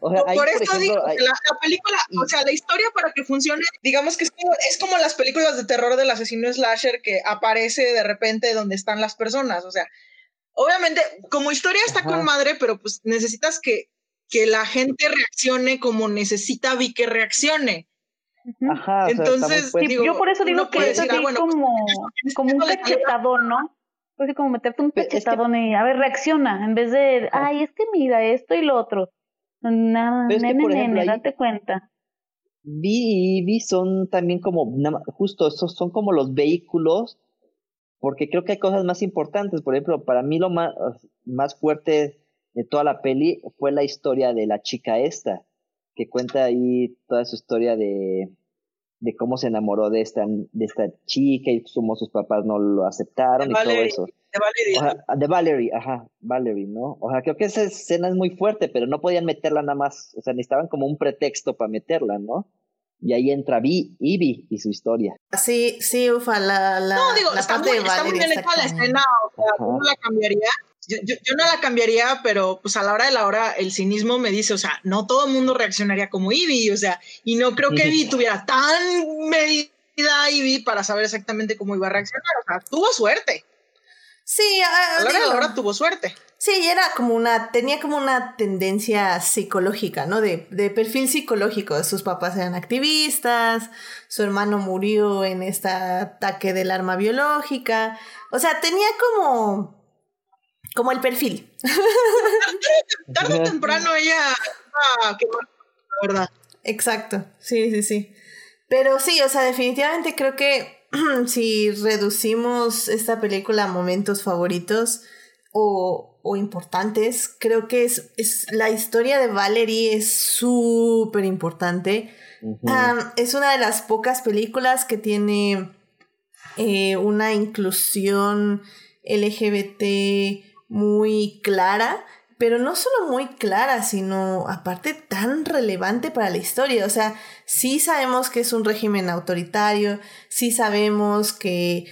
O sea, por eso digo, la, película, o sea, la historia para que funcione, digamos que es como, es como las películas de terror del asesino slasher que aparece de repente donde están las personas, o sea, obviamente como historia está con madre, pero pues necesitas que que la gente reaccione como necesita vi que reaccione. Ajá, entonces yo por eso digo que es así ah, como, pues, como un cachetadón, ¿no? Así como meterte un cachetadón y a ver, reacciona, en vez de, ay, es que mira esto y lo otro. Nada, nene, nene, date cuenta. Vi y Vi son también como, justo, esos son como los vehículos, porque creo que hay cosas más importantes. Por ejemplo, para mí lo más, más fuerte de toda la peli fue la historia de la chica esta, que cuenta ahí toda su historia de, de cómo se enamoró de esta, de esta chica y cómo sus papás no lo aceptaron y todo eso. De Valerie. de Valerie, ajá, Valerie, ¿no? O sea, creo que esa escena es muy fuerte, pero no podían meterla nada más, o sea, necesitaban como un pretexto para meterla, ¿no? Y ahí entra Vi, Ivy y su historia. Sí, sí, ufa, la, la, no, digo, la está parte muy, de Valerie. Está muy bien hecha la escena, o sea, ¿cómo la cambiaría? yo, yo, no la cambiaría, pero pues a la hora de la hora el cinismo me dice, o sea, no todo el mundo reaccionaría como Ivy, o sea, y no creo que Ivy tuviera tan medida Ivy para saber exactamente cómo iba a reaccionar, o sea, tuvo suerte. Sí, a, la hora de la hora tuvo suerte. Sí, era como una, tenía como una tendencia psicológica, ¿no? De, de perfil psicológico. Sus papás eran activistas, su hermano murió en este ataque del arma biológica. O sea, tenía como como el perfil. Tarde o temprano ella ah, qué la verdad. Exacto, sí, sí, sí. Pero sí, o sea, definitivamente creo que (clears throat) si reducimos esta película a momentos favoritos o, o importantes, creo que es, es, la historia de Valerie es súper importante. es una de las pocas películas que tiene eh, una inclusión LGBT muy clara, pero no solo muy clara, sino aparte tan relevante para la historia. O sea, sí sabemos que es un régimen autoritario, sí sabemos que,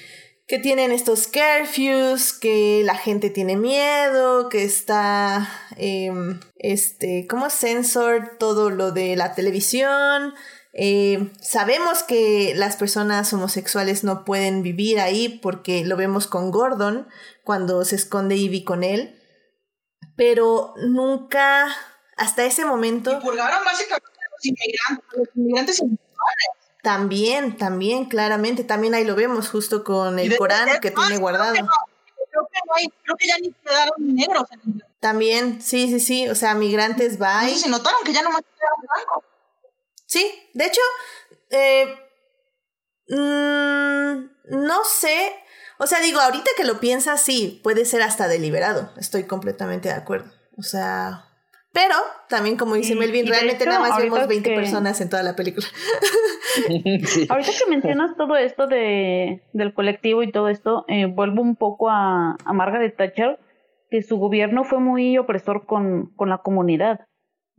que tienen estos curfews, que la gente tiene miedo, que está, eh, este, como censor todo lo de la televisión. Eh, sabemos que las personas homosexuales no pueden vivir ahí porque lo vemos con Gordon cuando se esconde Ivy con él, pero nunca hasta ese momento... Y purgaron básicamente a los inmigrantes, los inmigrantes También, también, claramente, también ahí lo vemos justo con el Corán que tiene guardado. Creo que, no, hay, creo que ya ni quedaron negros. También, sí, sí, sí, o sea, migrantes va. No se notaron que ya no más quedaron blancos. Sí, de hecho, eh, mm, no sé, o sea, digo, ahorita que lo piensas, sí, puede ser hasta deliberado, estoy completamente de acuerdo. O sea, pero también como dice Melvin, realmente nada más vemos 20 personas en toda la película. (laughs) Ahorita que mencionas todo esto de, del colectivo y todo esto, eh, vuelvo un poco a, a Margaret Thatcher, que su gobierno fue muy opresor con, con la comunidad.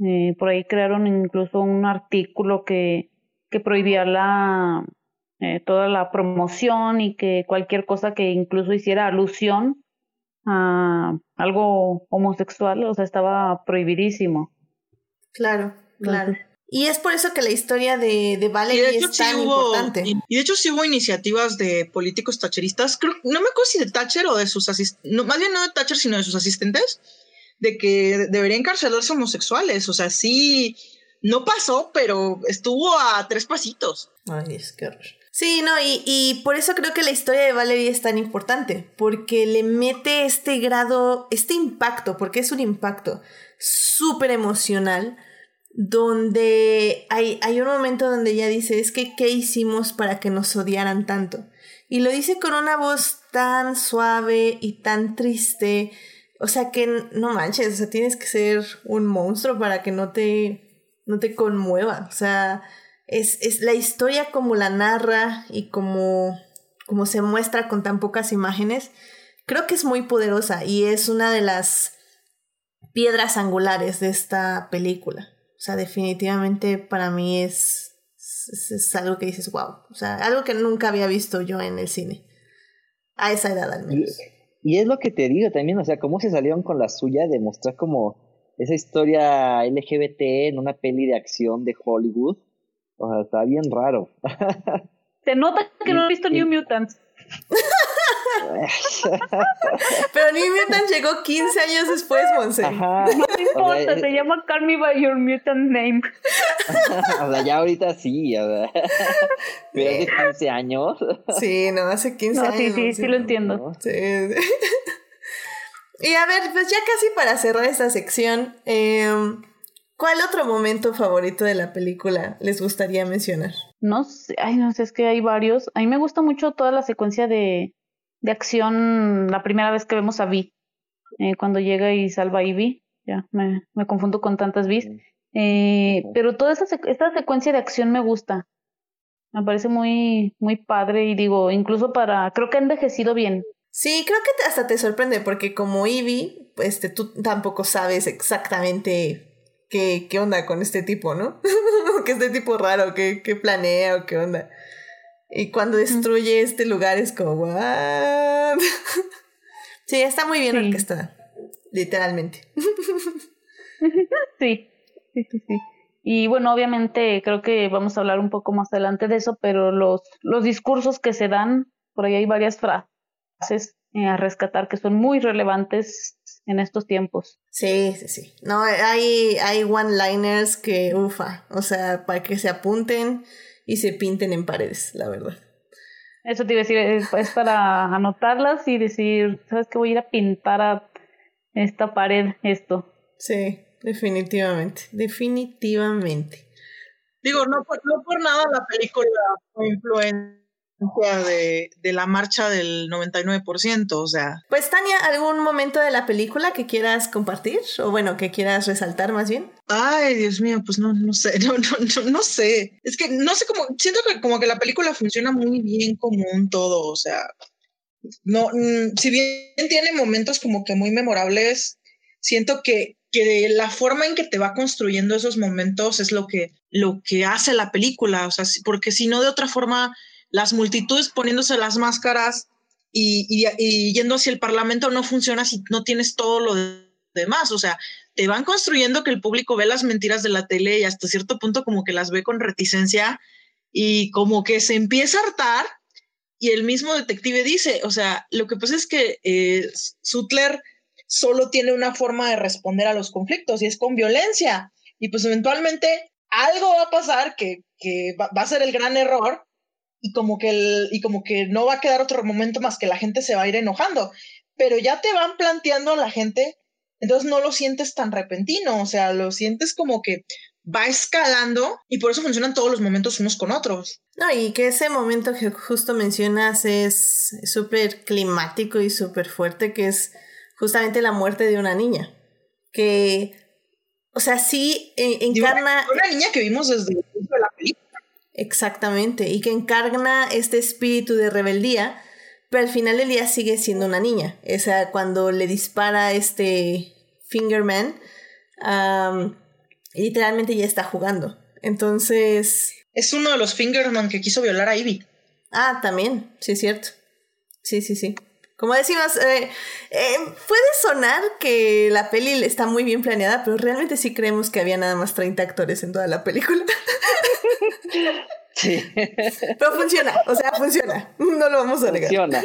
Eh, por ahí crearon incluso un artículo que, que prohibía la, eh, toda la promoción y que cualquier cosa que incluso hiciera alusión a algo homosexual, o sea, estaba prohibidísimo. Claro, claro. Y es por eso que la historia de, de Valerie es tan importante. Y, de hecho sí hubo iniciativas de políticos tacheristas, creo, no me acuerdo si de Thatcher o de sus asistentes, no, más bien no de Thatcher, sino de sus asistentes, de que deberían encarcelarse homosexuales. O sea, sí, no pasó, pero estuvo a tres pasitos. Ay, es que Sí, no, y, y, por eso creo que la historia de Valerie es tan importante, porque le mete este grado, este impacto, porque es un impacto súper emocional donde hay, hay un momento donde ella dice, es que, ¿qué hicimos para que nos odiaran tanto? Y lo dice con una voz tan suave y tan triste. O sea que no manches, o sea, tienes que ser un monstruo para que no te, no te conmueva. O sea, es, es la historia como la narra y como, como se muestra con tan pocas imágenes. Creo que es muy poderosa y es una de las piedras angulares de esta película. O sea, definitivamente para mí es, es, algo que dices, wow. O sea, algo que nunca había visto yo en el cine. A esa edad al menos. Y, es lo que te digo también, o sea, cómo se salieron con la suya de mostrar como esa historia LGBT en una peli de acción de Hollywood. O sea, está bien raro. (laughs) Se nota que no he visto New Mutants. (laughs) Pero New Mutant llegó 15 años después, Monse. No importa, se llama Call Me By Your Mutant Name. (laughs) o sea, ya ahorita sí, o sea. Pero hace 15 años. Sí, no, hace 15 años. Sí, sí, sí lo entiendo. Sí. Y a ver, pues ya casi para cerrar esta sección, em, ¿cuál otro momento favorito de la película les gustaría mencionar? No sé, ay, no sé, es que hay varios. A mí me gusta mucho toda la secuencia de, de acción la primera vez que vemos a Vi, eh, cuando llega y salva a Ivy, ya me, me confundo con tantas Vis, eh, pero toda esa esta secuencia de acción me gusta, me parece muy, muy padre y digo, incluso para, creo que ha envejecido bien. Sí, creo que hasta te sorprende porque como Ivy, este, tú tampoco sabes exactamente qué, qué onda con este tipo, ¿no? (laughs) que este tipo raro, qué, qué planea o qué onda. Y cuando destruye este lugar es como, ¿what? (laughs) sí, está muy bien orquestada, literalmente. (laughs) sí, sí, sí, sí. Y bueno, obviamente creo que vamos a hablar un poco más adelante de eso, pero los, los discursos que se dan, por ahí hay varias frases eh, a rescatar que son muy relevantes en estos tiempos. Sí, sí, sí. No, hay, hay one-liners que, ufa, o sea, para que se apunten y se pinten en paredes, la verdad. Eso te iba a decir, es, para anotarlas y decir, ¿sabes qué? Voy a ir a pintar a esta pared esto. Sí, definitivamente, definitivamente. Digo, no por, no por nada la película fue influencia de, de, la marcha del 99%, o sea. Pues Tania, ¿algún momento de la película que quieras compartir? O bueno, que quieras resaltar más bien. Ay, Dios mío, pues no, no sé, (laughs) no, no, no, sé. Es que no sé cómo, siento que como que la película funciona muy bien como un todo, o sea, no, mm, si bien tiene momentos como que muy memorables, siento que, que la forma en que te va construyendo esos momentos es lo que, lo que hace la película, o sea, porque si no de otra forma las multitudes poniéndose las máscaras y, yendo hacia el Parlamento no funciona si no tienes todo lo demás. O sea, te van construyendo que el público ve las mentiras de la tele y hasta cierto punto como que las ve con reticencia y como que se empieza a hartar y el mismo detective dice, o sea, lo que pasa es que eh, Sutler solo tiene una forma de responder a los conflictos y es con violencia. Y pues eventualmente algo va a pasar que, va, a ser el gran error y como que el, y como que no va a quedar otro momento más que la gente se va a ir enojando, pero ya te van planteando a la gente, entonces no lo sientes tan repentino, o sea, lo sientes como que va escalando y por eso funcionan todos los momentos unos con otros. No, y que ese momento que justo mencionas es súper climático y súper fuerte, que es justamente la muerte de una niña, que, o sea, sí eh, encarna... Una, una niña que vimos desde Exactamente, y que encarna este espíritu de rebeldía, pero al final del día sigue siendo una niña. O sea, cuando le dispara este Fingerman, literalmente ya está jugando. Entonces... Es uno de los Fingerman que quiso violar a Ivy. Ah, también, sí es cierto. Sí, sí, sí. Como decimos, eh, eh, puede sonar que la peli está muy bien planeada, pero realmente sí creemos que había nada más 30 actores en toda la película. (laughs) Sí. Pero funciona, o sea, funciona. No lo vamos a negar. Funciona.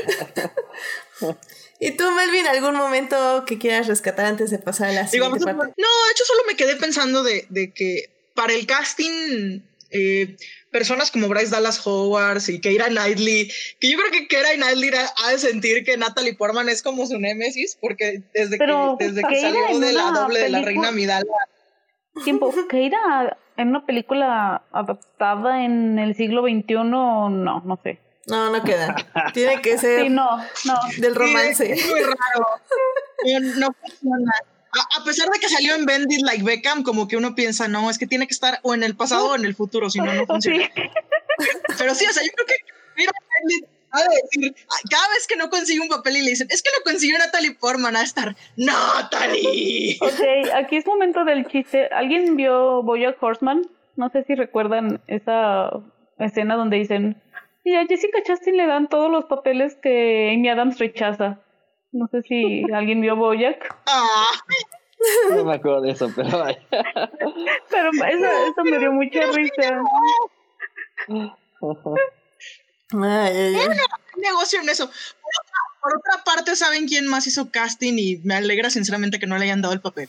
¿Y tú, Melvin, algún momento que quieras rescatar antes de pasar a la siguiente parte? No, de hecho solo me quedé pensando de, de que para el casting, eh, personas como Bryce Dallas Howard y Keira Knightley, que yo creo que Keira Knightley ha de sentir que Natalie Portman es como su némesis, porque desde que, desde que salió de la doble de la reina Midala tiempo. ¿Keira en una película adaptada en el siglo XXI? No, no sé. No, no queda. Tiene que ser sí, no, no. del romance. es muy raro. (laughs) No, funciona. A, pesar de que salió en Bendit Like Beckham, como que uno piensa, no, es que tiene que estar o en el pasado o en el futuro, si no, no (laughs) funciona. Pero sí, o sea, yo creo que mira, decir, cada vez que no consigue un papel y le dicen, es que lo consiguió Natalie Portman, a estar, ¡Natalie! Ok, aquí es momento del chiste. ¿Alguien vio Boya Horseman? No sé si recuerdan esa escena donde dicen, y a Jessica Chastain le dan todos los papeles que Amy Adams rechaza. No sé si alguien vio Boyack. Ah. No me acuerdo de eso, pero Pero eso, me dio mucha risa. Ay, negocio en eso. Por otra, parte, ¿saben quién más hizo casting? Y me alegra sinceramente que no le hayan dado el papel.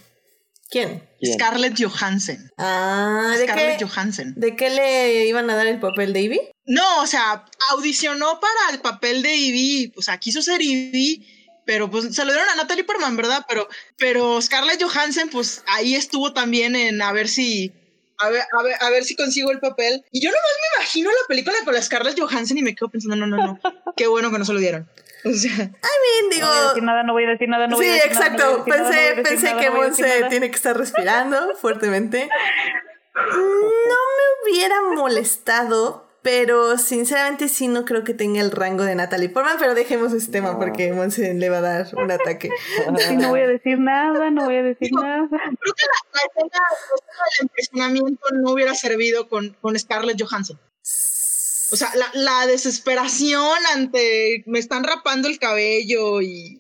¿Quién? Scarlett Johansson. Ah, ¿de Scarlett Johansson. ¿De qué le iban a dar el papel de Ivy? No, o sea, audicionó para el papel de Ivy, o sea, quiso ser Ivy, pero pues se lo dieron a Natalie Portman, ¿verdad? Pero, pero Scarlett Johansson, pues ahí estuvo también en a ver si. A ver, a ver, a ver si consigo el papel. Y yo nomás me imagino la película con la Scarlett Johansson y me quedo pensando, no, no, no. (laughs) Qué bueno que no se lo dieron. O sea. I mean, digo. No voy a decir nada, no voy a decir nada, no voy a decir exacto. nada. Sí, exacto. Pensé, pensé que Monse tiene que estar respirando fuertemente. (laughs) No me hubiera molestado pero sinceramente sí no creo que tenga el rango de Natalie Portman, pero dejemos ese tema porque Monse le va a dar un ataque. (laughs) no voy a decir nada, no voy a decir nada. Creo que la, escena, del impresionamiento no hubiera servido con, con Scarlett Johansson. O sea, la, la, desesperación ante me están rapando el cabello y,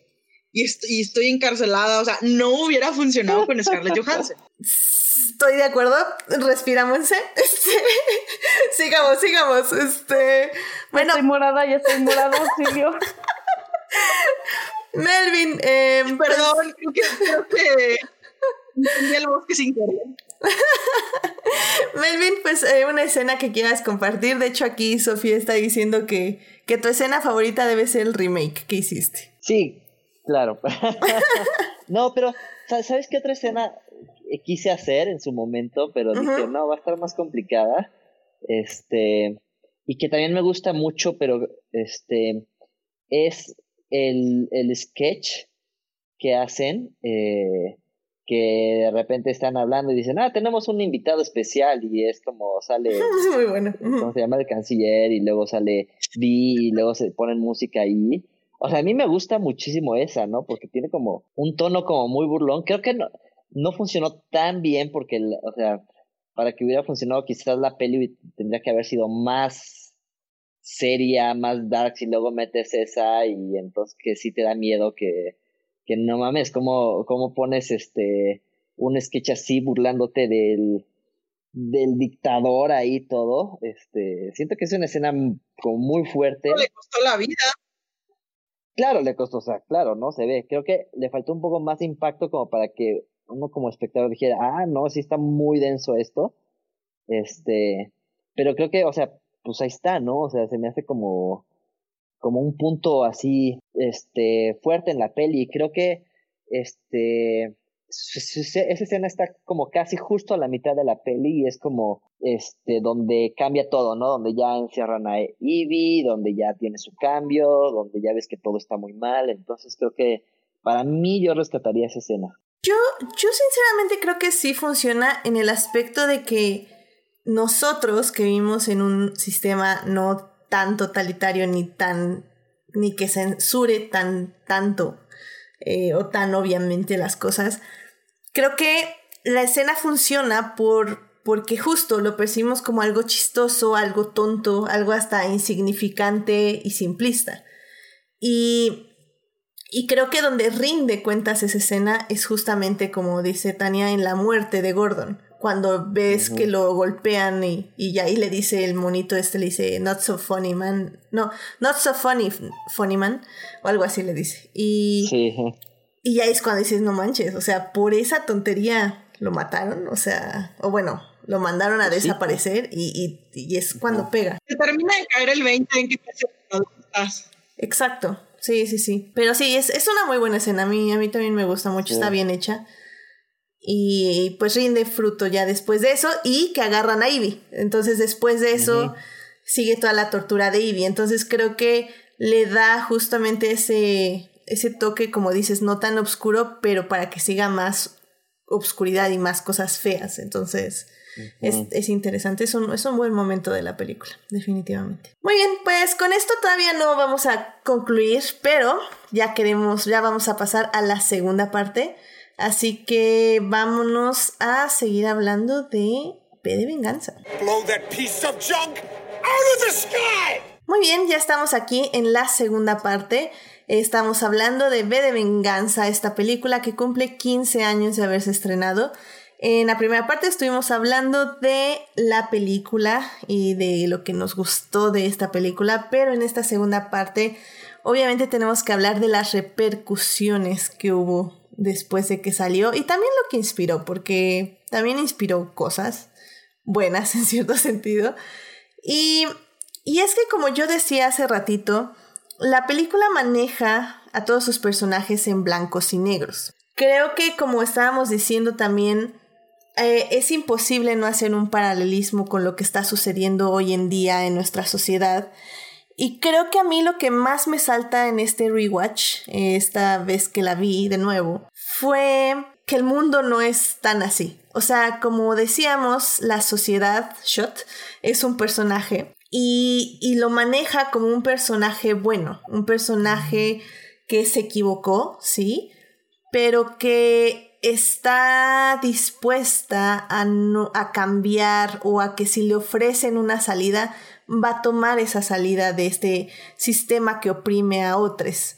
y, y estoy encarcelada, o sea, no hubiera funcionado con Scarlett Johansson. (laughs) Estoy de acuerdo, respirámosse. (laughs) Este, sigamos, sigamos. Este, bueno. estoy morada, ya estoy morada, (laughs) Silvio. Melvin, eh, perdón, creo que, creo que el bosque sin querer. Melvin, pues eh, una escena que quieras compartir. De hecho, aquí Sofía está diciendo que, que tu escena favorita debe ser el remake que hiciste. Sí, claro. (laughs) no, pero ¿sabes qué otra escena quise hacer en su momento, pero dije, no, va a estar más complicada. Este, y que también me gusta mucho, pero este, es el, el sketch que hacen, eh, que de repente están hablando y dicen, ah, tenemos un invitado especial y es como sale, (laughs) muy bueno. ¿cómo se llama? El canciller y luego sale B y luego se ponen música ahí. O sea, a mí me gusta muchísimo esa, ¿no? Porque tiene como un tono como muy burlón. Creo que no, no funcionó tan bien porque, o sea, para que hubiera funcionado quizás la peli tendría que haber sido más seria, más dark, y luego metes esa y entonces que sí te da miedo que, que no mames, ¿cómo, cómo pones este un sketch así burlándote del, del dictador ahí todo, este, siento que es una escena como muy fuerte. Le costó la vida. Claro, le costó, o sea, claro, ¿no? Se ve. Creo que le faltó un poco más de impacto como para que uno como espectador dijera, ah, no, sí está muy denso esto. Este, pero creo que, o sea, pues ahí está, ¿no? O sea, se me hace como, como un punto así, este, fuerte en la peli. Creo que, este, esa escena está como casi justo a la mitad de la peli y es como, este, donde cambia todo, ¿no? Donde ya encierran a Ivy, donde ya tiene su cambio, donde ya ves que todo está muy mal. Entonces creo que para mí yo rescataría esa escena. Yo, yo sinceramente creo que sí funciona en el aspecto de que nosotros que vivimos en un sistema no tan totalitario ni tan ni que censure tan tanto eh, o tan obviamente las cosas creo que la escena funciona por porque justo lo percibimos como algo chistoso algo tonto algo hasta insignificante y simplista. Y y creo que donde rinde cuentas esa escena es justamente como dice Tania en la muerte de Gordon. Cuando ves que lo golpean y, y ya ahí le dice el monito este, le dice, not so funny man. No, not so funny, funny man. O algo así le dice. Y, y ya es cuando dices, no manches, o sea, por esa tontería lo mataron, o sea, o bueno, lo mandaron a desaparecer y, y, es cuando pega. Se termina de caer el 20 en que te Exacto. Sí, sí, sí. Pero sí, es, es una muy buena escena. A mí, a mí también me gusta mucho. Está bien hecha. y pues rinde fruto ya después de eso y que agarran a Ivy. Entonces después de eso sigue toda la tortura de Ivy. Entonces creo que le da justamente ese, ese toque, como dices, no tan oscuro, pero para que siga más obscuridad y más cosas feas. Entonces es, es, interesante, es un, es un buen momento de la película, definitivamente. Muy bien, pues con esto todavía no vamos a concluir, pero ya queremos, ya vamos a pasar a la segunda parte. Así que vámonos a seguir hablando de P de Venganza. Muy bien, ya estamos aquí en la segunda parte. Estamos hablando de B de Venganza, esta película que cumple 15 años de haberse estrenado. En la primera parte estuvimos hablando de la película y de lo que nos gustó de esta película, pero en esta segunda parte obviamente tenemos que hablar de las repercusiones que hubo después de que salió y también lo que inspiró, porque también inspiró cosas buenas (laughs) en cierto sentido. Y, y es que como yo decía hace ratito, la película maneja a todos sus personajes en blancos y negros. Creo que como estábamos diciendo también, eh, es imposible no hacer un paralelismo con lo que está sucediendo hoy en día en nuestra sociedad. Y creo que a mí lo que más me salta en este rewatch, esta vez que la vi de nuevo, fue que el mundo no es tan así. O sea, como decíamos, la sociedad Shot es un personaje y, y lo maneja como un personaje bueno, un personaje que se equivocó, sí, pero que está dispuesta a, a cambiar o a que si le ofrecen una salida, va a tomar esa salida de este sistema que oprime a otros.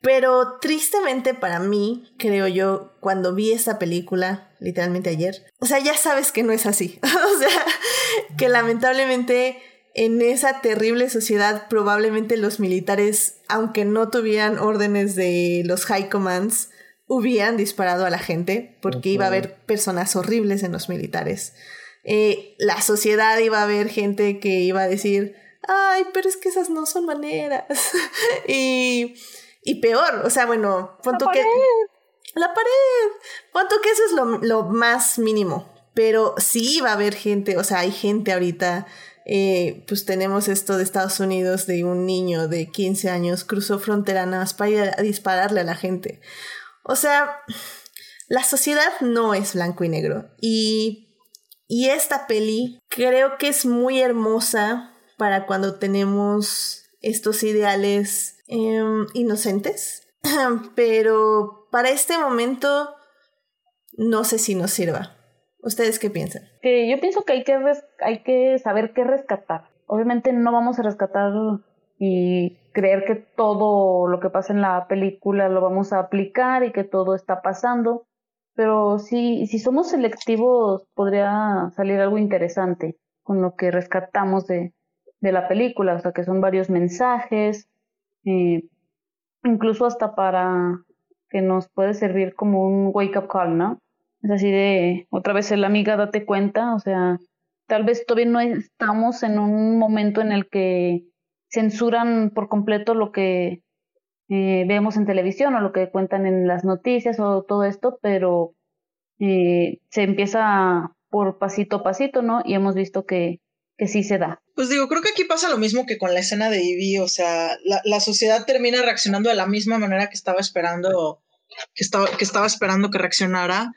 pero tristemente para mí, creo yo, cuando vi esta película, literalmente ayer, o sea, ya sabes que no es así. (laughs) o sea, que lamentablemente en esa terrible sociedad probablemente los militares, aunque no tuvieran órdenes de los high commands, hubieran disparado a la gente porque iba a haber personas horribles en los militares. Eh, la sociedad iba a haber gente que iba a decir, ay, pero es que esas no son maneras. (laughs) y, y peor, o sea, bueno, punto que... La pared. Punto que eso es lo, lo, más mínimo. Pero sí va a haber gente, o sea, hay gente ahorita. Eh, pues tenemos esto de Estados Unidos de un niño de 15 años cruzó frontera nada más para ir a dispararle a la gente. O sea, la sociedad no es blanco y negro. Y y esta peli creo que es muy hermosa para cuando tenemos estos ideales em, inocentes, (clears throat) pero para este momento no sé si nos sirva. ¿Ustedes qué piensan? Que yo pienso que hay que, hay que saber qué rescatar. Obviamente no vamos a rescatar y creer que todo lo que pasa en la película lo vamos a aplicar y que todo está pasando. Pero si, si somos selectivos podría salir algo interesante con lo que rescatamos de, de la película, o sea que son varios mensajes, eh, incluso hasta para que nos puede servir como un wake up call, ¿no? Es así de, otra vez el amiga, date cuenta, o sea, tal vez todavía no estamos en un momento en el que censuran por completo lo que eh, vemos en televisión o lo que cuentan en las noticias o todo esto, pero eh, se empieza por pasito a pasito, ¿no? Y hemos visto que, que sí se da. Pues digo, creo que aquí pasa lo mismo que con la escena de Ivy, o sea, la, la sociedad termina reaccionando de la misma manera que estaba esperando, que estaba, que estaba esperando que reaccionara,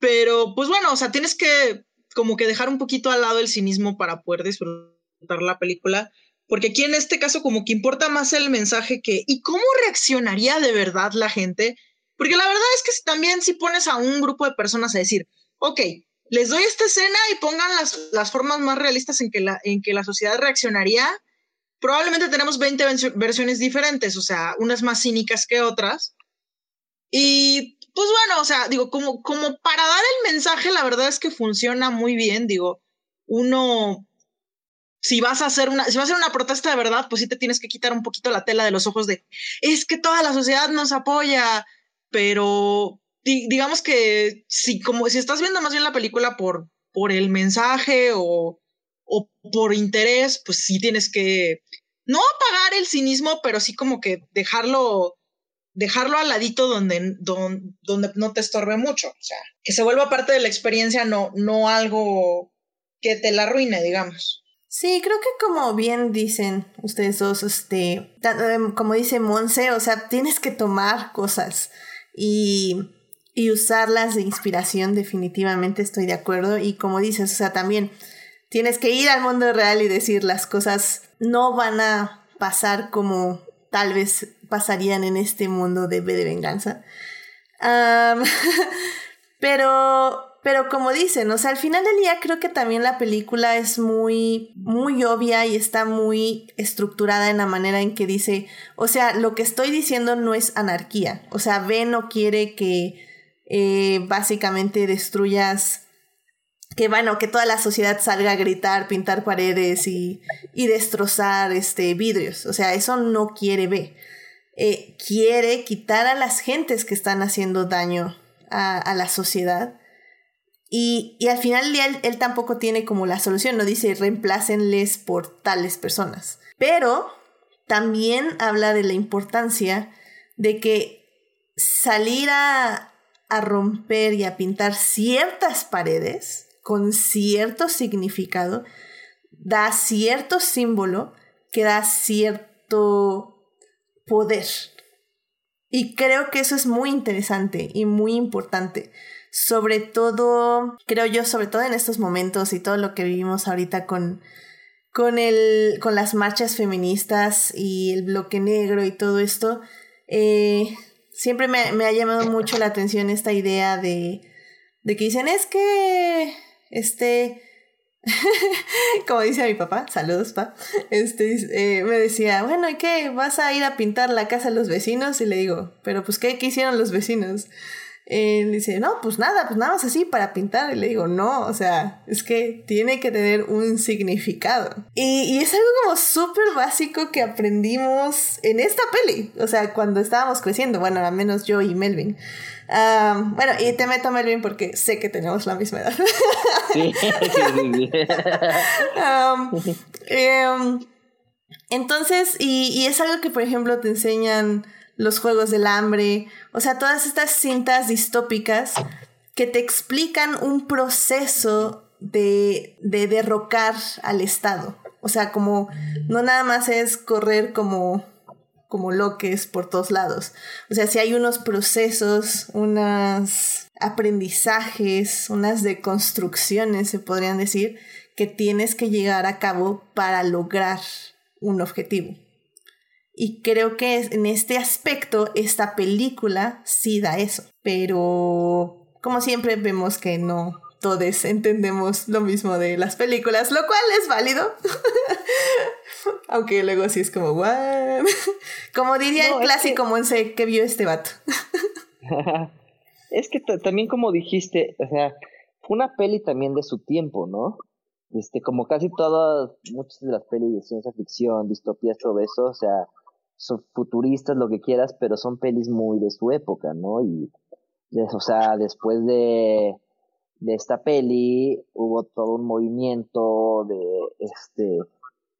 pero pues bueno, o sea, tienes que como que dejar un poquito al lado el cinismo para poder disfrutar la película porque aquí en este caso como que importa más el mensaje que ¿y cómo reaccionaría de verdad la gente? Porque la verdad es que también si pones a un grupo de personas a decir, ok, les doy esta escena y pongan las, las formas más realistas en que, la, en que la sociedad reaccionaría, probablemente tenemos 20 versiones diferentes, o sea, unas más cínicas que otras. Y pues bueno, o sea, digo, como, como para dar el mensaje, la verdad es que funciona muy bien, digo, uno si vas a hacer una, si vas a hacer una protesta de verdad, pues sí te tienes que quitar un poquito la tela de los ojos de, es que toda la sociedad nos apoya, pero digamos que si como si estás viendo más bien la película por, por el mensaje o, o por interés, pues sí tienes que no apagar el cinismo, pero sí como que dejarlo dejarlo al ladito donde, donde, donde, no te estorbe mucho. O sea, que se vuelva parte de la experiencia, no, no algo que te la arruine, digamos. Sí, creo que como bien dicen ustedes dos, este, em, como dice Monse, o sea, tienes que tomar cosas y, y usarlas de inspiración, definitivamente estoy de acuerdo. Y como dices, o sea, también tienes que ir al mundo real y decir las cosas no van a pasar como tal vez pasarían en este mundo de B de venganza. (laughs) pero, pero como dicen, o sea, al final del día creo que también la película es muy, muy obvia y está muy estructurada en la manera en que dice, o sea, lo que estoy diciendo no es anarquía. O sea, B no quiere que eh, básicamente destruyas que bueno, que toda la sociedad salga a gritar, pintar paredes y, y destrozar este, vidrios. O sea, eso no quiere ver. Eh, quiere quitar a las gentes que están haciendo daño a, a la sociedad. Y, y, al final él, él tampoco tiene como la solución, no dice reemplácenles por tales personas. Pero también habla de la importancia de que salir a, a romper y a pintar ciertas paredes con cierto significado, da cierto símbolo que da cierto poder. Y creo que eso es muy interesante y muy importante. Sobre todo, creo yo, sobre todo en estos momentos y todo lo que vivimos ahorita con, con, el, con las marchas feministas y el bloque negro y todo esto, eh, siempre me, me, ha llamado mucho la atención esta idea de, de que dicen, es que este, (laughs) como dice mi papá, saludos, pa, este, eh, me decía, bueno, ¿y qué? ¿Vas a ir a pintar la casa de los vecinos? Y le digo, pero pues, ¿qué, qué hicieron los vecinos? Él dice, no, pues nada, pues nada más así para pintar. Y le digo, no, o sea, es que tiene que tener un significado. Y, y es algo como súper básico que aprendimos en esta peli, o sea, cuando estábamos creciendo, bueno, al menos yo y Melvin bueno, y te meto Melvin porque sé que tenemos la misma edad. (laughs) sí, em, entonces, y, y es algo que, por ejemplo, te enseñan los Juegos del Hambre, o sea, todas estas cintas distópicas que te explican un proceso de, de derrocar al Estado. O sea, como no nada más es correr como como loques por todos lados. O sea, si hay unos procesos, unos aprendizajes, unas deconstrucciones, se podrían decir, que tienes que llegar a cabo para lograr un objetivo. Y creo que en este aspecto esta película sí da eso. Pero como siempre vemos que no todos entendemos lo mismo de las películas, lo cual es válido. (laughs) Aunque luego sí es como, ¿what? (laughs) como diría el clásico Monse que vio este vato. (laughs) es que también como dijiste, o sea, fue una peli también de su tiempo, ¿no? Este, como casi todas, muchas de las pelis de ciencia ficción, distopías, todo eso, o sea, son futuristas, lo que quieras, pero son pelis muy de su época, ¿no? Y, o sea, después de, de esta peli hubo todo un movimiento de, este,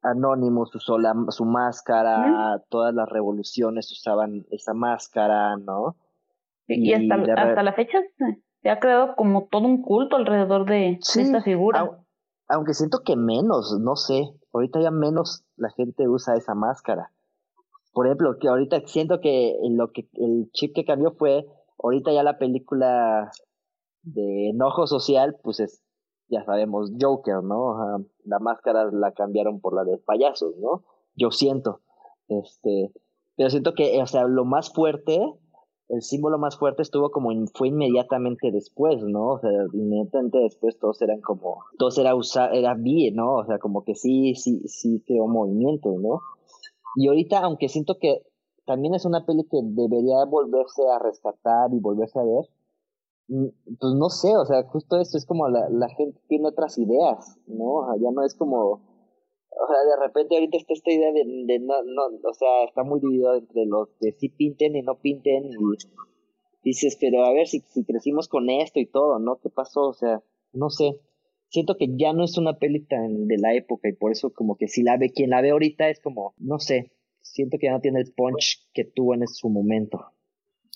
Anonymous usó la, su máscara, todas las revoluciones usaban esa máscara, ¿no? Y, hasta, hasta la fecha se ha creado como todo un culto alrededor de, esta figura. aunque siento que menos, no sé, ahorita ya menos la gente usa esa máscara. Por ejemplo, que ahorita siento que lo que el chip que cambió fue, ahorita ya la película de enojo social, pues es ya sabemos, Joker, ¿no? la máscara la cambiaron por la de payasos, ¿no? Yo siento. Este, pero siento que, o sea, lo más fuerte, el símbolo más fuerte estuvo como, fue inmediatamente después, ¿no? O sea, inmediatamente después todos eran como, todos era usar, era bien, ¿no? O sea, como que sí, sí, sí creó movimiento, ¿no? Y ahorita, aunque siento que también es una peli que debería volverse a rescatar y volverse a ver, Mm, pues no sé, o sea, justo eso es como la, la gente tiene otras ideas, ¿no? Ya no es como, o sea, de repente ahorita está esta idea de, de no, no, o sea, está muy dividido entre los que sí pinten y no pinten y dices, pero a ver si, si crecimos con esto y todo, ¿no? ¿Qué pasó? O sea, no sé. Siento que ya no es una peli tan de la época y por eso como que si la ve, quien la ve ahorita es como, no sé, siento que ya no tiene el punch que tuvo en su momento.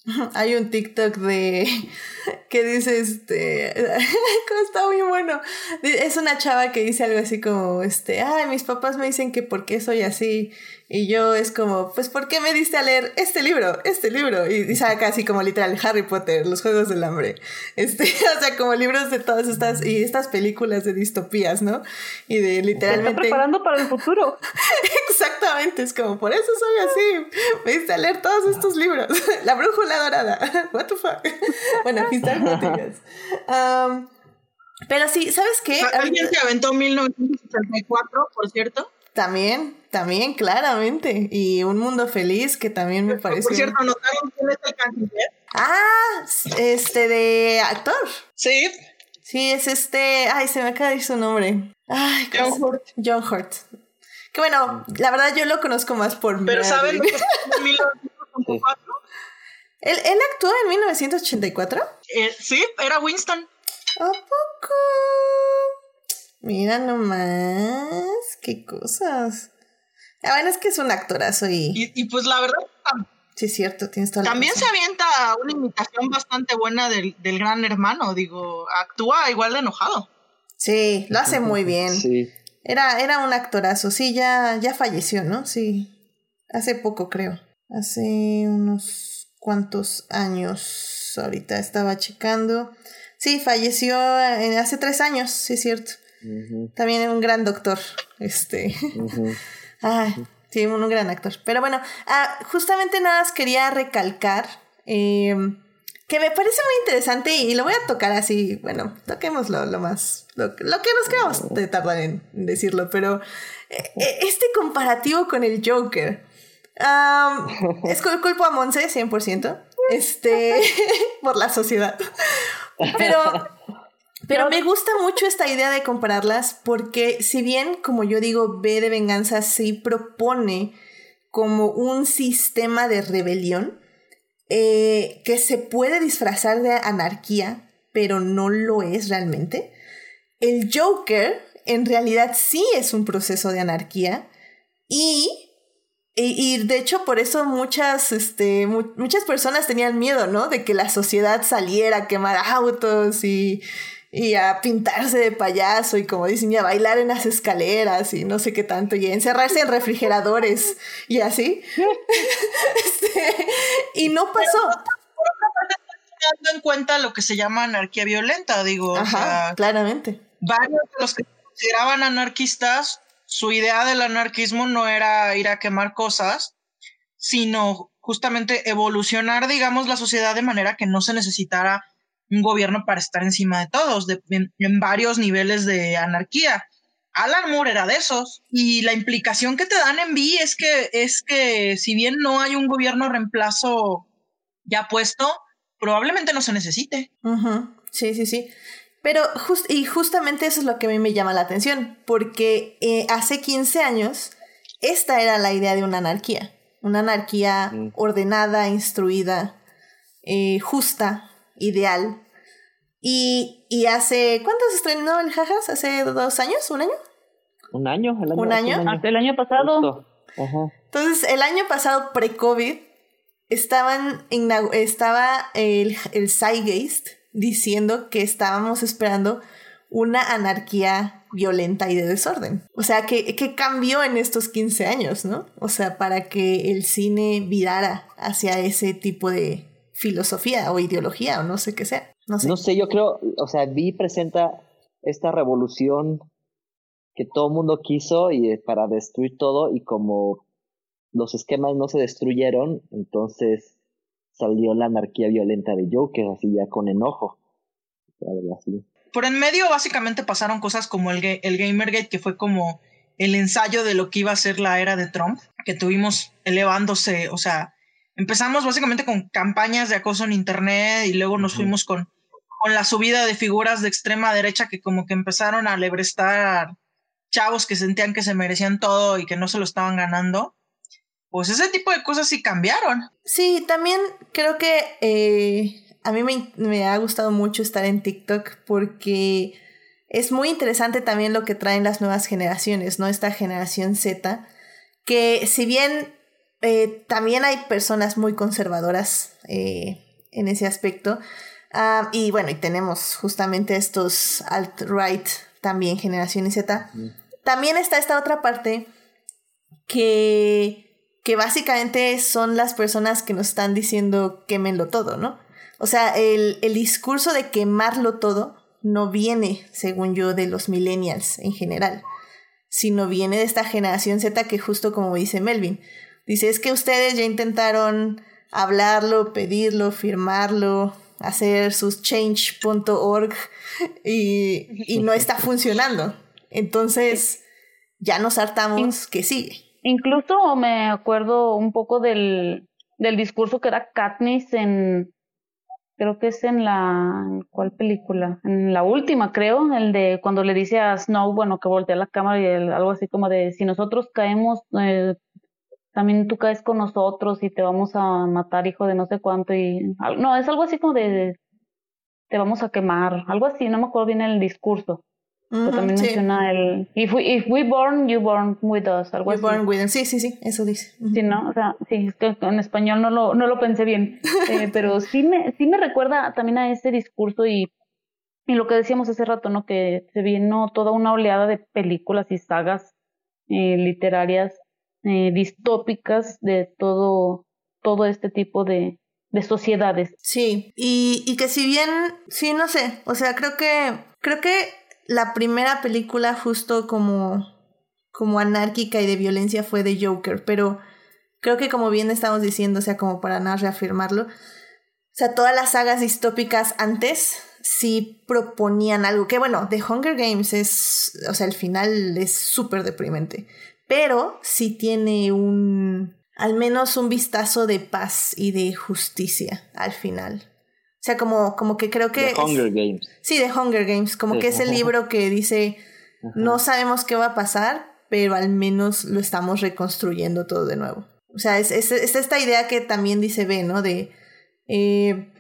(laughs) Hay un TikTok de (laughs) que dice este (laughs) está muy bueno. Es una chava que dice algo así como este, ay, mis papás me dicen que por qué soy así y yo es como, pues ¿por qué me diste a leer este libro? Este libro y, saca así como literal Harry Potter, los juegos del hambre. Este, o sea, como libros de todas estas y estas películas de distopías, ¿no? Y de literalmente está preparando para el futuro. Exactamente, es como, por eso soy así. Me diste a leer todos estos libros. La brújula dorada. (laughs) What the fuck? (laughs) bueno, están um, pero sí, ¿sabes qué? Alguien se aventó 1964, por cierto. También, también, claramente. Y Un Mundo Feliz, que también me parece. Por cierto, ¿notaron quién es el canciller? Ah, este de actor. Sí. Sí, es este. Ay, se me acaba de ir su nombre. Ay, John Hurt. John Hurt. Que bueno, la verdad yo lo conozco más por. Pero ¿saben lo que es 1984? ¿Él, ¿Él actuó en 1984? Eh, sí, era Winston. ¿A poco? Mira nomás, qué cosas. La verdad es que es un actorazo y... Y, pues la verdad... Sí, es cierto, tienes toda También se avienta una imitación bastante buena del, del, gran hermano, digo, actúa igual de enojado. Sí, lo hace muy bien. Sí. Era, era un actorazo, sí, ya, ya falleció, ¿no? Sí, hace poco creo, hace unos cuantos años, ahorita estaba checando. Sí, falleció eh, hace tres años, sí es cierto. También un gran doctor. Este. (laughs) sí, un, gran actor. Pero bueno, ah, justamente nada más quería recalcar. Eh, que me parece muy interesante y lo voy a tocar así, bueno, toquémoslo lo más, lo, que nos quedamos de tardar en decirlo, pero eh, este comparativo con el Joker, (laughs) es culpa a Monse 100%, este, (laughs) por la sociedad, pero pero me gusta mucho esta idea de compararlas porque si bien, como yo digo, B de venganza sí propone como un sistema de rebelión eh, que se puede disfrazar de anarquía, pero no lo es realmente. El Joker en realidad sí es un proceso de anarquía y y, de hecho, por eso muchas, este, muchas personas tenían miedo, ¿no? De que la sociedad saliera a quemar autos y, y a pintarse de payaso y como dicen, y a bailar en las escaleras y no sé qué tanto, y a encerrarse en refrigeradores y así. (laughs) Este, y no pasó. Teniendo en cuenta lo que se llama anarquía violenta, digo. claramente. Varios de los que se consideraban anarquistas, su idea del anarquismo no era ir a quemar cosas, sino justamente evolucionar, digamos, la sociedad de manera que no se necesitara un gobierno para estar encima de todos, en, varios niveles de anarquía. Alan Moore era de esos. Y la implicación que te dan en B es que, es que si bien no hay un gobierno reemplazo ya puesto, probablemente no se necesite. Sí, sí, sí. Pero y justamente eso es lo que a mí me llama la atención, porque eh, hace 15 años esta era la idea de una anarquía, una anarquía mm. ordenada, instruida, eh, justa, ideal. Y, y hace, ¿cuántos estrenó el Jajas? ¿Hace dos años? ¿Un año? Un año, el año, ¿Un año? Hasta el año pasado. Entonces, el año pasado, pre-COVID, estaban estaba el, el Zeitgeist diciendo que estábamos esperando una anarquía violenta y de desorden. O sea, ¿qué, ¿qué, cambió en estos 15 años, no? O sea, para que el cine virara hacia ese tipo de, filosofía o ideología o no sé qué sea. No sé. No sé, yo creo, o sea, Vi presenta esta revolución que todo el mundo quiso y para destruir todo y como los esquemas no se destruyeron, entonces salió la anarquía violenta de Joker, así ya con enojo. Por en medio básicamente pasaron cosas como el, el Gamergate, que fue como el ensayo de lo que iba a ser la era de Trump, que tuvimos elevándose, o sea, empezamos básicamente con campañas de acoso en Internet y luego nos fuimos con, con la subida de figuras de extrema derecha que como que empezaron a lebrestar chavos que sentían que se merecían todo y que no se lo estaban ganando. Pues ese tipo de cosas sí cambiaron. Sí, también creo que eh, a mí me, me ha gustado mucho estar en TikTok porque es muy interesante también lo que traen las nuevas generaciones, ¿no? Esta generación Z, que si bien eh, también hay personas muy conservadoras eh, en ese aspecto. Ah, y bueno, y tenemos justamente estos alt-right, también generación Z. También está esta otra parte que, que básicamente son las personas que nos están diciendo quémenlo todo, ¿no? O sea, el, el discurso de quemarlo todo no viene, según yo, de los millennials en general, sino viene de esta generación Z que justo como dice Melvin, dice, es que ustedes ya intentaron hablarlo, pedirlo, firmarlo, hacer sus change.org y, y no (laughs) está funcionando. Entonces, ya nos hartamos que sigue. Incluso me acuerdo un poco del, del discurso que era Katniss en, creo que es en la, ¿cuál película? En la última, creo, el de cuando le dice a Snow, bueno, que voltea la cámara y algo así como de, si nosotros caemos, eh, también tú caes con nosotros y te vamos a matar, hijo de no sé cuánto, y, no, es algo así como de, te vamos a quemar, algo así, no me acuerdo bien el discurso. Pero también menciona el if we, if we born, you born with us, algo así. Born with us. Sí, sí, sí, eso dice. Sí, ¿no? O sea, sí, es que en español no lo, no lo pensé bien. (laughs) Eh, pero sí me, sí me recuerda también a ese discurso y, y lo que decíamos hace rato, ¿no? Que se vino toda una oleada de películas y sagas eh, literarias eh, distópicas de todo, todo este tipo de, de sociedades. Sí, y, y que si bien, sí, no sé, o sea, creo que, creo que la primera película justo como, como anárquica y de violencia fue de Joker, pero creo que como bien estamos diciendo, o sea, como para nada reafirmarlo, o sea, todas las sagas distópicas antes sí proponían algo, que bueno, The Hunger Games es, o sea, el final es súper deprimente, pero sí tiene un, al menos un vistazo de paz y de justicia al final. O sea, como, como que creo que... The Hunger Games. Sí, de Hunger Games, como que es el libro que dice, no sabemos qué va a pasar, pero al menos lo estamos reconstruyendo todo de nuevo. O sea, es, es, esta idea que también dice B, ¿no? De, eh,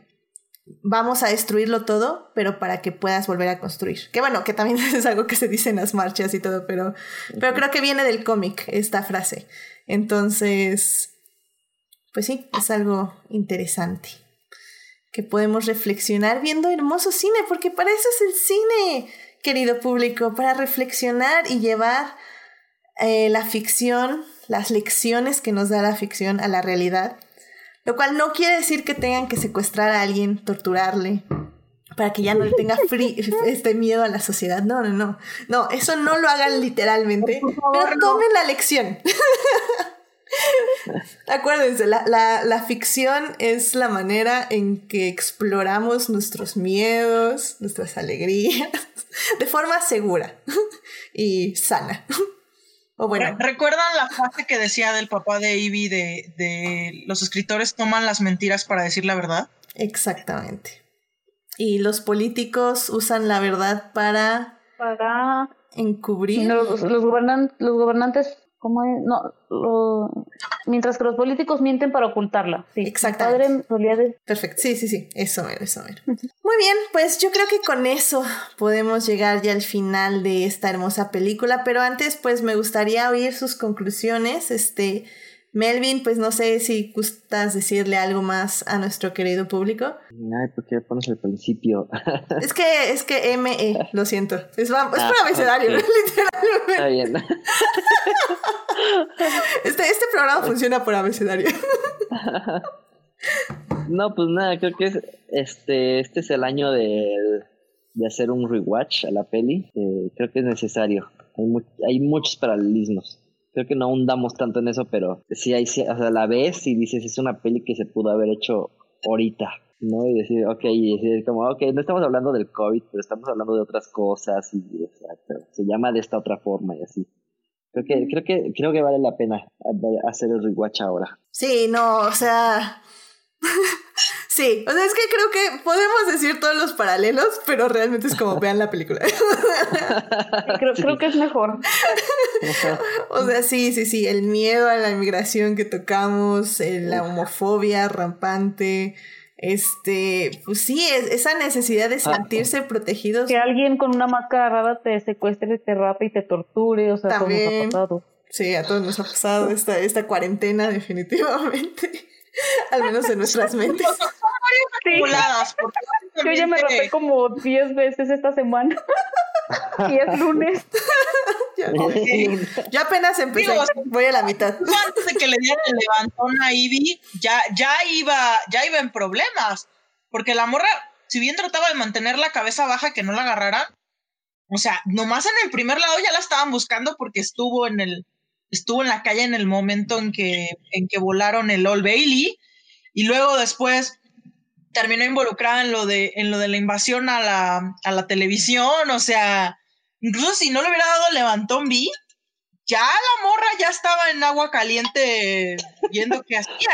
vamos a destruirlo todo, pero para que puedas volver a construir. Que bueno, que también (laughs) es algo que se dice en las marchas y todo, pero, pero creo que viene del cómic esta frase. Entonces, pues sí, es algo interesante que podemos reflexionar viendo hermoso cine, porque para eso es el cine, querido público, para reflexionar y llevar eh, la ficción, las lecciones que nos da la ficción a la realidad. Lo cual no quiere decir que tengan que secuestrar a alguien, torturarle, para que ya no le tenga (laughs) este miedo a la sociedad. No, no, no. No, eso no lo hagan literalmente, pero tomen la lección. (laughs) (laughs) Acuérdense, la, la, la, ficción es la manera en que exploramos nuestros miedos, nuestras alegrías, (laughs) de forma segura (laughs) y sana. O bueno. ¿Recuerdan la frase que decía del papá de Ivy de, de los escritores toman las mentiras para decir la verdad? Exactamente. Y los políticos usan la verdad para... Para encubrir. Los, los, los gobernantes ¿Cómo es? No, lo... mientras que los políticos mienten para ocultarla. Sí, Exactamente. Perfecto, sí, sí, sí, eso eso Muy bien, pues yo creo que con eso podemos llegar ya al final de esta hermosa película, pero antes pues me gustaría oír sus conclusiones, este... Melvin, pues no sé si gustas decirle algo más a nuestro querido público. Ay, ¿por qué pones al principio? (laughs) es que, es que ME, lo siento. Es, es ah, por abecedario, (laughs) literalmente. Está bien. (laughs) este, este programa funciona por abecedario. no, pues nada, creo que es, este, este es el año de, de hacer un rewatch a la peli. Eh, creo que es necesario. Hay, hay muchos paralelismos creo que no hundamos tanto en eso, pero sí hay, o sea, la ves y dices, es una peli que se pudo haber hecho ahorita, ¿no? Y decir, ok, y decir como, ok, no estamos hablando del COVID, pero estamos hablando de otras cosas y, o se llama de esta otra forma y así. Creo que, creo que, creo que vale la pena hacer el rewatch ahora. Sí, no, o sea, (laughs) Sí, o sea, es que creo que podemos decir todos los paralelos, pero realmente es como vean la película. (laughs) creo, creo que es mejor. o sea, sí, sí, sí, el miedo a la inmigración que tocamos, la homofobia rampante, este, pues sí, esa necesidad de ah, sentirse protegidos. Que alguien con una máscara rara te secuestre, te rape y te torture, o sea, También, Sí, a todos nos ha pasado esta, esta cuarentena, definitivamente. (laughs) Al menos en nuestras mentes. (laughs) Yo ya me rapé como 10 veces esta semana. (laughs) y es lunes. ya, apenas empecé. voy a la mitad. Antes de que le dieran el levantón a Ivy, ya, ya, iba, ya iba en problemas. Porque la morra, si bien trataba de mantener la cabeza baja, que no la agarraran, o sea, nomás en el primer lado ya la estaban buscando porque estuvo en el, estuvo en la calle en el momento en que, en que volaron el Old Bailey. Y luego después terminó involucrada en lo de, en lo de la invasión a la, a la televisión, o sea, incluso si no le hubiera dado levantón B, ya la morra ya estaba en agua caliente viendo qué hacía.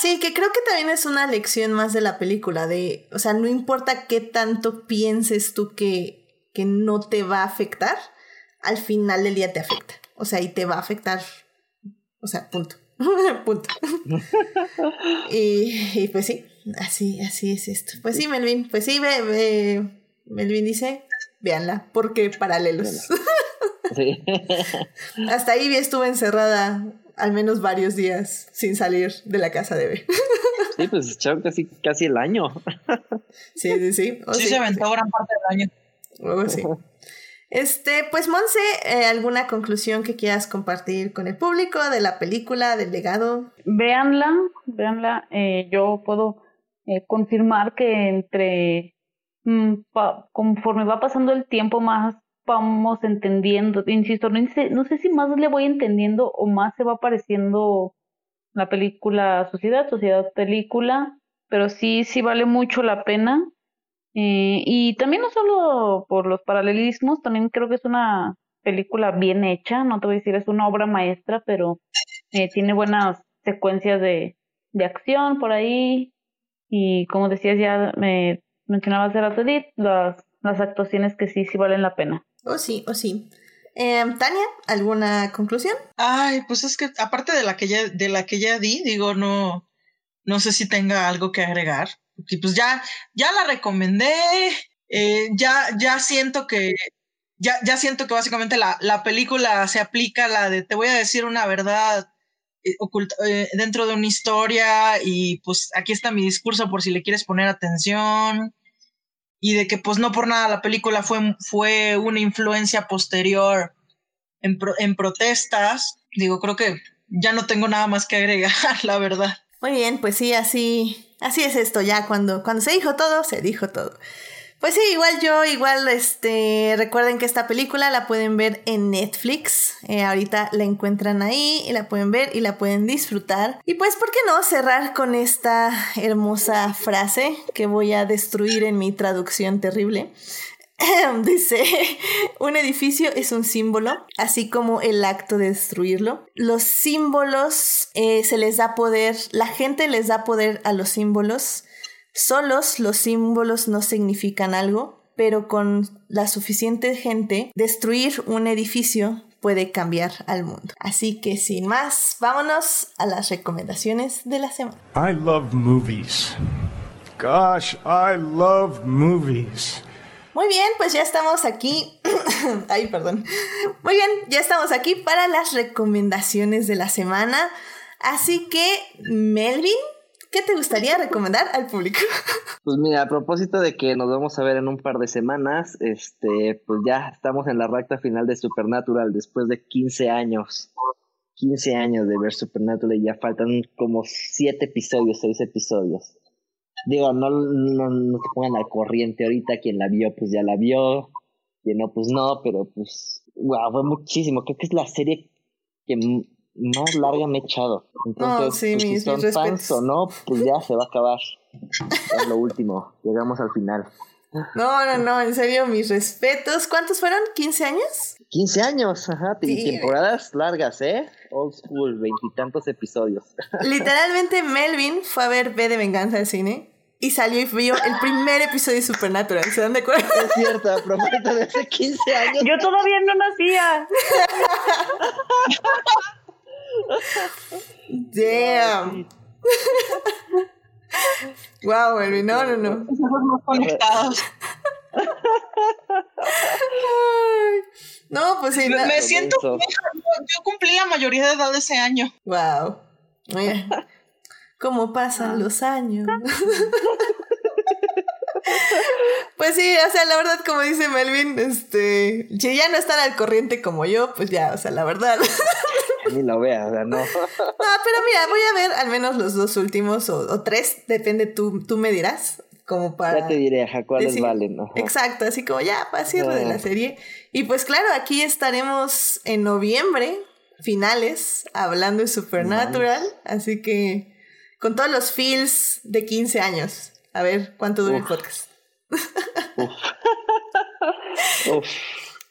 Sí, que creo que también es una lección más de la película, de, o sea, no importa qué tanto pienses tú que, que no te va a afectar, al final del día te afecta. O sea, y te va a afectar, o sea, punto. (laughs) punto. (laughs) y, y, pues sí, así, así es esto. Pues sí, Melvin, pues sí, ve, Melvin dice, véanla, porque paralelos. (laughs) Sí. Hasta ahí estuve encerrada al menos varios días sin salir de la casa de B. sí, pues echaron casi, casi el año. sí, sí, sí. sí, se aventó gran parte del año. Luego sí. Este, pues Monse, eh, ¿alguna conclusión que quieras compartir con el público de la película, del legado? Véanla, véanla. Eh, yo puedo eh, confirmar que entre mm, conforme va pasando el tiempo más vamos entendiendo, insisto, no sé, no sé si más le voy entendiendo o más se va apareciendo la película Sociedad, Sociedad Película, pero sí, sí vale mucho la pena. Eh, y también no solo por los paralelismos, también creo que es una película bien hecha, no te voy a decir es una obra maestra, pero eh, tiene buenas secuencias de, de acción por ahí, y como decías ya, me mencionabas de la las, las actuaciones que sí, sí valen la pena. Oh, sí, oh, sí. Em, Tania, ¿alguna conclusión? Ay, pues es que aparte de la que ya, de la que ya di, digo, no, no sé si tenga algo que agregar. Y pues ya, ya la recomendé, eh, ya, ya siento que, ya, ya siento que básicamente la, la película se aplica la de te voy a decir una verdad eh, oculta, eh, dentro de una historia y pues aquí está mi discurso por si le quieres poner atención y de que pues no por nada la película fue, fue una influencia posterior en, en protestas. Digo, creo que ya no tengo nada más que agregar, (laughs) la verdad. Muy bien, pues sí, así, así es esto ya, cuando, cuando se dijo todo, se dijo todo. Pues sí, igual yo, igual, este, recuerden que esta película la pueden ver en Netflix. Eh, ahorita la encuentran ahí y la pueden ver y la pueden disfrutar. Y pues, ¿por qué no cerrar con esta hermosa frase que voy a destruir en mi traducción terrible? (laughs) Dice, un edificio es un símbolo, así como el acto de destruirlo. Los símbolos eh, se les da poder, la gente les da poder a los símbolos Solos los símbolos no significan algo, pero con la suficiente gente, destruir un edificio puede cambiar al mundo. Así que sin más, vámonos a las recomendaciones de la semana. I love movies. Gosh, I love movies. Muy bien, pues ya estamos aquí. (coughs) Ay, perdón. Muy bien, ya estamos aquí para las recomendaciones de la semana. Así que, Melvin, ¿Qué te gustaría recomendar al público? (laughs) Pues mira, a propósito de que nos vamos a ver en un par de semanas, este, pues ya estamos en la recta final de Supernatural después de 15 años. 15 años de ver Supernatural y ya faltan como 7 episodios, 6 episodios. Digo, no, no, no se pongan al corriente ahorita, quien la vio pues ya la vio, quien no pues no, pero pues, wow, fue muchísimo. Creo que es la serie que más larga me he echado. Entonces, pues, si son fans o no, pues ya se va a acabar. es lo último. Llegamos al final. No, no, no, en serio, mis respetos. ¿Cuántos fueron? ¿15 años? 15 años, ajá. Temporadas largas, ¿eh? Old school, veintitantos episodios. Literalmente, Melvin fue a ver B de Venganza al cine y salió y vio el primer episodio de Supernatural. ¿Se dan de acuerdo? Es cierto, prometo, de hace 15 años. Yo todavía no nacía. Damn. wow, baby. No, no, no. conectados. No, pues sí. Me, siento Yo, cumplí la mayoría de edad ese año. Wow. ¿Cómo pasan los años? (laughs) Pues sí, o sea, la verdad, como dice Melvin, este, si ya no están al corriente como yo, pues ya, o sea, la verdad. (laughs) Ni lo veas, o sea, no. No, pero mira, voy a ver al menos los dos últimos o, tres, depende, tú, tú me dirás, como para... Ya te diré, a cuáles valen, ¿no? Exacto, así como ya, para cierre de la serie. Y pues claro, aquí estaremos en noviembre, finales, hablando de Supernatural, así que con todos los feels de 15 años. A ver cuánto dura el podcast.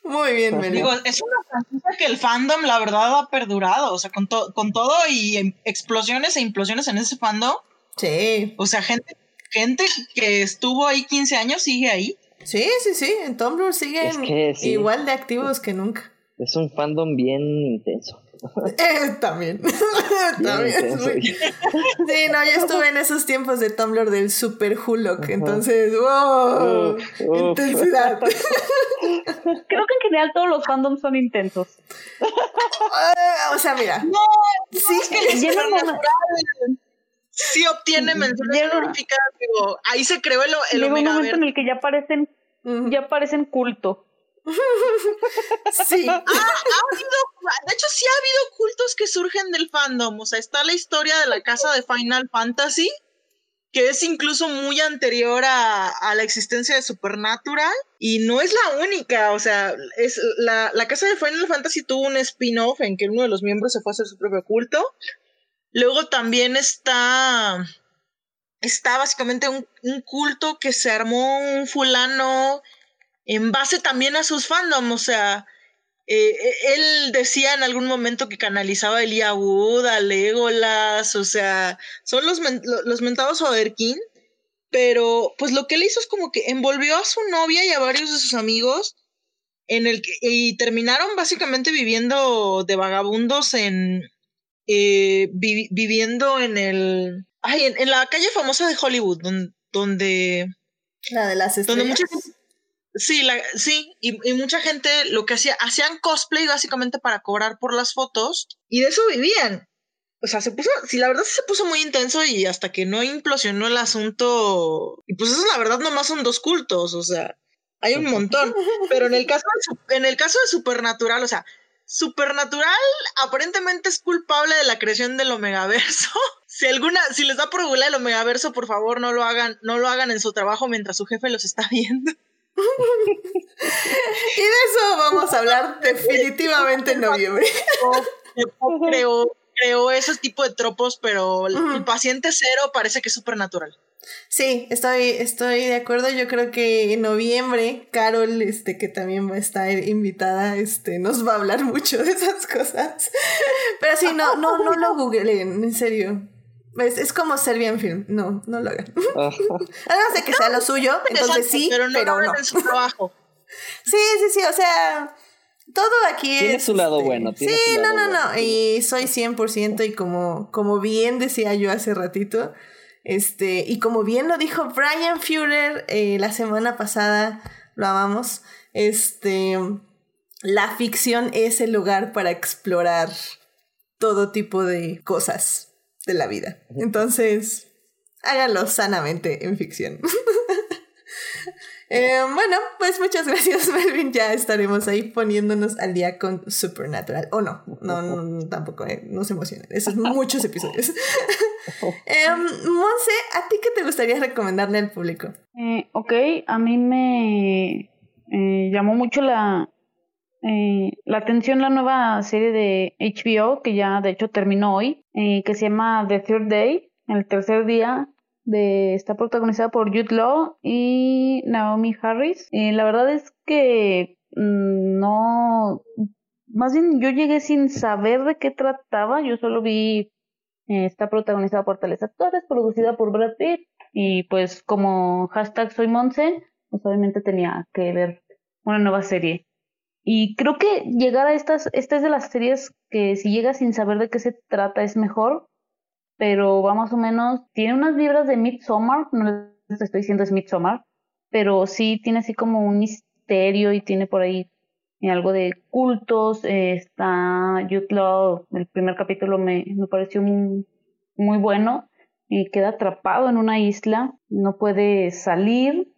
Muy bien, Meli. Digo, es una franquicia que el fandom, la verdad, ha perdurado. O sea, con, con todo y em, explosiones e implosiones en ese fandom. Sí. O sea, gente, gente que estuvo ahí 15 años sigue ahí. Sí, sí, sí. En Tumblr siguen igual de activos que nunca. Es un fandom bien intenso. Eh, también. (laughs) también. Sí, no, yo estuve en esos tiempos de Tumblr del Super Hulk, entonces, wow, intensidad. (laughs) Creo que en general todos los fandoms son intensos. Ah, o sea, mira. No, sí, es que el sí obtiene menciones honoríficas, digo, ahí se creó el, el Llega un momento en el que ya parecen, ya parecen culto. Sí. (laughs) ha habido, de hecho, sí ha habido cultos que surgen del fandom. O sea, está la historia de la casa de Final Fantasy, que es incluso muy anterior a, la existencia de Supernatural. Y no es la única. O sea, es la, casa de Final Fantasy tuvo un spin-off en que uno de los miembros se fue a hacer su propio culto. Luego también está. Está básicamente un, un culto que se armó un fulano en base también a sus fandom, o sea, eh, eh, él decía en algún momento que canalizaba a Elia Wood, a Legolas, o sea, son los, los mentados Oderkin, pero pues lo que él hizo es como que envolvió a su novia y a varios de sus amigos en el que, y terminaron básicamente viviendo de vagabundos en eh, viviendo en el ay, en, la calle famosa de Hollywood donde, donde la de las estrellas. Donde Sí, la, sí, y, mucha gente lo que hacía, hacían cosplay básicamente para cobrar por las fotos y de eso vivían. O sea, se puso, sí, la verdad se puso muy intenso y hasta que no implosionó el asunto, y pues eso la verdad nomás son dos cultos, o sea, hay un montón. Pero en el caso de, en el caso de Supernatural, o sea, Supernatural aparentemente es culpable de la creación del Omegaverso. (laughs) Si alguna, si les da por el Omegaverso, por favor no lo hagan, no lo hagan en su trabajo mientras su jefe los está viendo y de eso vamos a hablar definitivamente en noviembre. creo, creo esos tipos de tropos, pero el paciente cero parece que es supernatural. Sí, estoy, estoy de acuerdo. Yo creo que en noviembre, Carol, este, que también va a estar invitada, este, nos va a hablar mucho de esas cosas. Pero sí, no, no, no lo googleen, en serio. Es, como Serbian Film. No, no lo hagan. (laughs) Además de que sea lo suyo, entonces sí, pero no. Pero no. su trabajo. (laughs) sí, sí, sí, o sea, todo aquí tiene es... su lado este, bueno. sí, no, no, no. Y soy 100% y como, como bien decía yo hace ratito, este, y como bien lo dijo Brian Führer eh, la semana pasada, lo amamos, este, la ficción es el lugar para explorar todo tipo de cosas de la vida. Entonces, háganlo sanamente en ficción. (laughs) Eh, bueno, pues muchas gracias, (laughs) Melvin. Ya estaremos ahí poniéndonos al día con Supernatural. O no, no, no, tampoco, eh, no se emocionen. Esos muchos episodios. (laughs) eh, Monse, ¿a ti qué te gustaría recomendarle al público? Eh, ok, a mí me llamó mucho la, eh, la atención la nueva serie de HBO, que ya de hecho terminó hoy, eh, que se llama The Third Day, el tercer día, de, está protagonizada por Jude Law y Naomi Harris. Eh, la verdad es que mm, no, más bien yo llegué sin saber de qué trataba, yo solo vi, está protagonizada por tales actores, producida por Brad Pitt, y pues como hashtag soy Monse, pues obviamente tenía que ver una nueva serie. Y creo que llegar a estas, esta es de las series que si llegas sin saber de qué se trata es mejor, pero va más o menos, tiene unas vibras de Midsommar, no les estoy diciendo es Midsommar, pero sí tiene así como un misterio y tiene por ahí algo de cultos, está Youth el primer capítulo me, me pareció muy, bueno, y queda atrapado en una isla, no puede salir,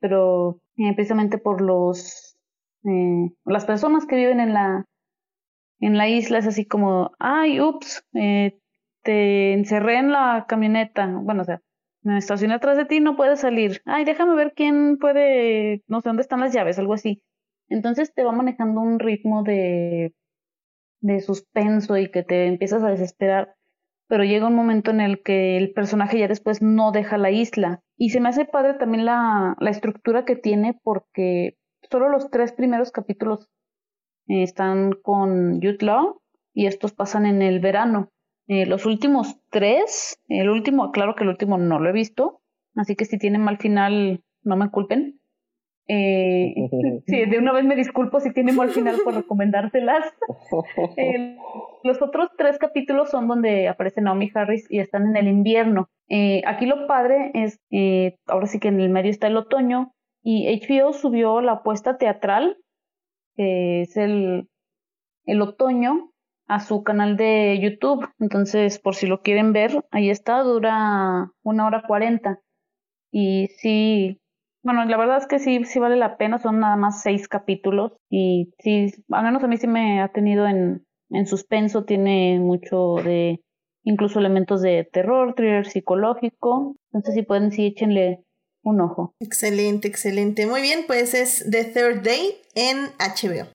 pero precisamente por los las personas que viven en la en la isla es así como, ay, ups, eh, te encerré en la camioneta, bueno, o sea, me estacioné atrás de ti, no puedes salir, ay, déjame ver quién puede, no sé dónde están las llaves, algo así. Entonces te va manejando un ritmo de, de suspenso y que te empiezas a desesperar, pero llega un momento en el que el personaje ya después no deja la isla. Y se me hace padre también la, la estructura que tiene porque solo los tres primeros capítulos están con Youth Law y estos pasan en el verano. Eh, los últimos tres, el último, claro que el último no lo he visto, así que si tiene mal final, no me culpen. Eh, (laughs) sí, de una vez me disculpo si tiene mal final por (laughs) recomendárselas. (laughs) Eh, los otros tres capítulos son donde aparece Naomi Harris y están en el invierno. aquí lo padre es, ahora sí que en el medio está el otoño y HBO subió la apuesta teatral que es el, el otoño, a su canal de YouTube. Entonces, por si lo quieren ver, ahí está, dura una hora cuarenta. Y sí, bueno, la verdad es que sí, sí vale la pena, son nada más seis capítulos. Y sí, al menos a mí sí me ha tenido en, en suspenso, tiene mucho de, incluso elementos de terror, thriller psicológico. Entonces, si pueden, sí, échenle un ojo. Excelente, excelente. Muy bien, pues es The Third Day en HBO.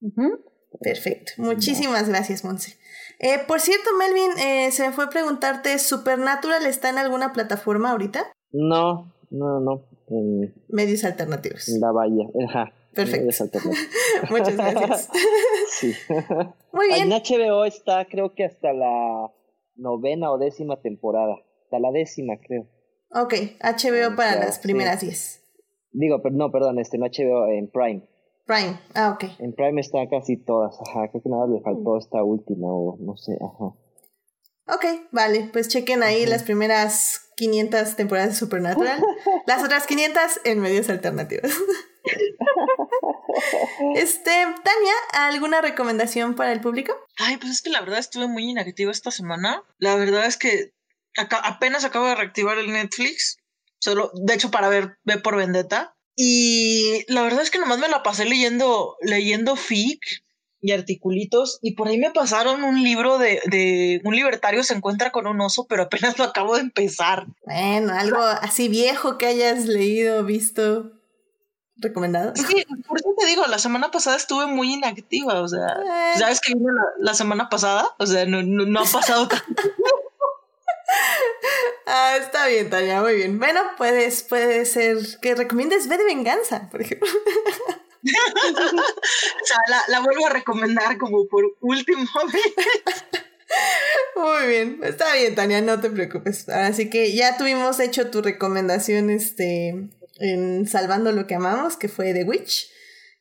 Perfecto. Muchísimas gracias, Monse. Eh, por cierto, Melvin, eh, se me fue a preguntarte, ¿Supernatural está en alguna plataforma ahorita? No, no, no. medios alternativos. En la bahía, ajá. Perfecto. (laughs) Muchas gracias. (laughs) sí. Muy bien. En HBO está, creo que hasta la novena o décima temporada. Hasta la décima, creo. Ok, HBO para las primeras 10. Digo, pero no, perdón, este, no HBO, en Prime. Prime, ah, ok. En Prime está casi todas, ajá, creo que nada le faltó esta última o no sé, ajá. Ok, vale, pues chequen ahí las primeras 500 temporadas de Supernatural, (laughs) las otras 500 en medios alternativos. (laughs) este, Tania, ¿alguna recomendación para el público? Ay, pues es que la verdad estuve muy inactiva esta semana. La verdad es que apenas acabo de reactivar el Netflix, solo, de hecho, para ver ve por Vendetta. Y la verdad es que nomás me la pasé leyendo, leyendo fic y articulitos, y por ahí me pasaron un libro de, de un libertario se encuentra con un oso, pero apenas lo acabo de empezar. Bueno, algo así viejo que hayas leído, visto, recomendado. Sí, por eso te digo, la semana pasada estuve muy inactiva, o sea, eh. ¿sabes que vino la, semana pasada? O sea, no, no, no ha pasado (laughs) tanto. Ah, está bien, Tania, muy bien. Bueno, puedes, puede ser que recomiendes V de Venganza, por ejemplo. (laughs) o sea, la, vuelvo a recomendar como por último. (laughs) Muy bien, está bien, Tania, no te preocupes. Así que ya tuvimos hecho tu recomendación este, en Salvando lo que amamos, que fue The Witch.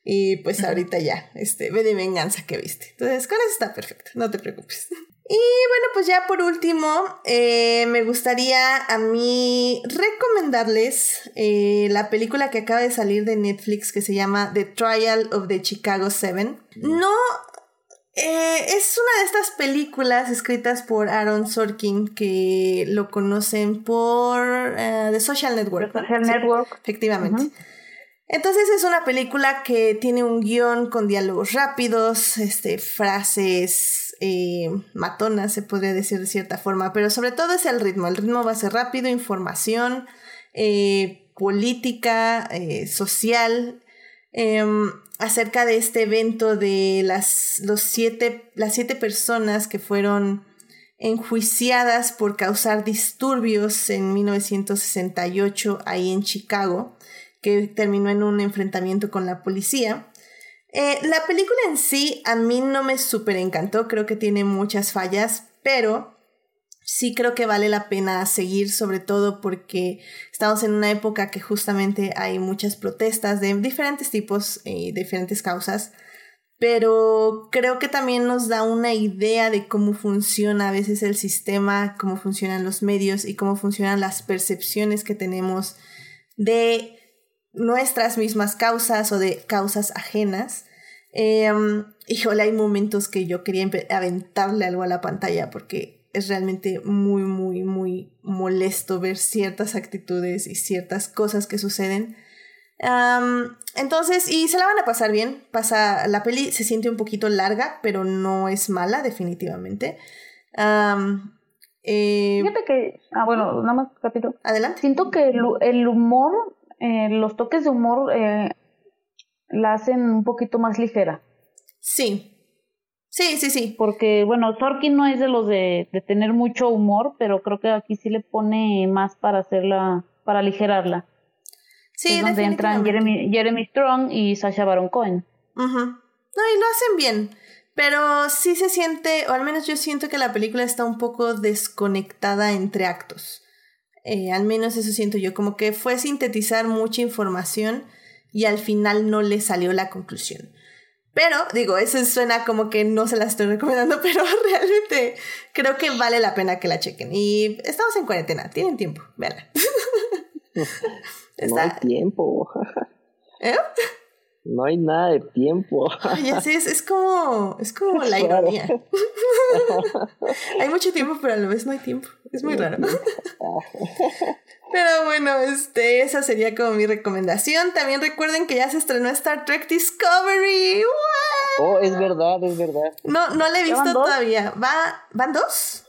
Y pues ahorita ya, este, ve de venganza que viste. Entonces, con eso está perfecto, no te preocupes. Y bueno, pues ya por último, eh, me gustaría a mí recomendarles eh, la película que acaba de salir de Netflix que se llama The Trial of the Chicago Seven. No, eh, es una de estas películas escritas por Aaron Sorkin que lo conocen por The Social Network. The Social Network. efectivamente. Entonces es una película que tiene un guion con diálogos rápidos, este, frases eh, matona, se podría decir de cierta forma, pero sobre todo es el ritmo. El ritmo va a ser rápido, información, eh, política, eh, social, em, acerca de este evento de las, los siete, las siete personas que fueron enjuiciadas por causar disturbios en 1968 ahí en Chicago, que terminó en un enfrentamiento con la policía. Eh, la película en sí a mí no me súper encantó, creo que tiene muchas fallas, pero sí creo que vale la pena seguir, sobre todo porque estamos en una época que justamente hay muchas protestas de diferentes tipos y diferentes causas, pero creo que también nos da una idea de cómo funciona a veces el sistema, cómo funcionan los medios y cómo funcionan las percepciones que tenemos de nuestras mismas causas o de causas ajenas. Eh, híjole, hay momentos que yo quería aventarle algo a la pantalla porque es realmente muy, muy, muy molesto ver ciertas actitudes y ciertas cosas que suceden. entonces, y se la van a pasar bien. Pasa, la peli se siente un poquito larga, pero no es mala, definitivamente. Eh, Fíjate que, ah, bueno, nada más capítulo. Adelante. Siento que el, humor, eh, los toques de humor eh, la hacen un poquito más ligera. Sí. Sí, sí, sí. Porque, bueno, Sorkin no es de los de, de tener mucho humor, pero creo que aquí sí le pone más para hacerla, para aligerarla. Sí, es donde entran Jeremy, Jeremy Strong y Sasha Baron Cohen. No, y lo hacen bien. Pero sí se siente, o al menos yo siento que la película está un poco desconectada entre actos. Eh, al menos eso siento yo, como que fue sintetizar mucha información y al final no le salió la conclusión. Pero, digo, eso suena como que no se la estoy recomendando, (laughs) pero realmente creo que vale la pena que la chequen. Y estamos en cuarentena, tienen tiempo, véanla. (laughs) (laughs) no hay tiempo. ¿Eh? No hay nada de tiempo. Ay, ya sé, es, como, es como (laughs) la ironía. (laughs) hay mucho tiempo, pero a la vez no hay tiempo. Es muy raro. (laughs) pero bueno, este, esa sería como mi recomendación. También recuerden que ya se estrenó Star Trek Discovery. Oh, es verdad, es verdad. No, no la he visto todavía. ¿Va, ¿Van dos?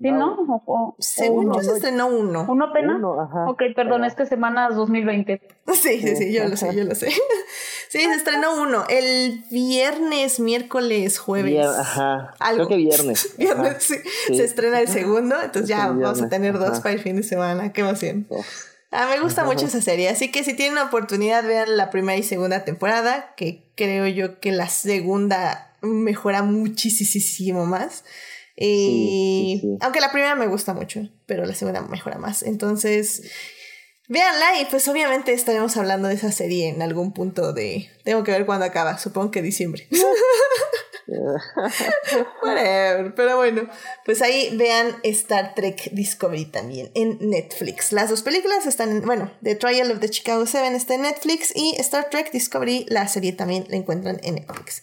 ¿Sí, no? O, Según yo se estrenó uno. ¿Uno apenas? ajá. Ok, perdón, es que semana 2020. (laughs) Sí, sí, sí, yo lo sé, yo lo sé. (laughs) Sí, se estrenó uno. El viernes, miércoles, jueves. ajá. Creo que viernes. (laughs) viernes, sí. Se estrena el segundo, entonces ya vamos a tener dos para el fin de semana. Qué emoción. Ah, me gusta mucho esa serie, así que si tienen oportunidad, vean la primera y segunda temporada, que creo yo que la segunda mejora muchísimo más. Y aunque la primera me gusta mucho, pero la segunda mejora más. Entonces, véanla y pues obviamente estaremos hablando de esa serie en algún punto de... Tengo que ver cuándo acaba, supongo que diciembre. (laughs) Whatever, pero bueno, pues ahí vean Star Trek Discovery también en Netflix. Las dos películas están, en, bueno, The Trial of the Chicago Seven está en Netflix y Star Trek Discovery, la serie también la encuentran en Netflix.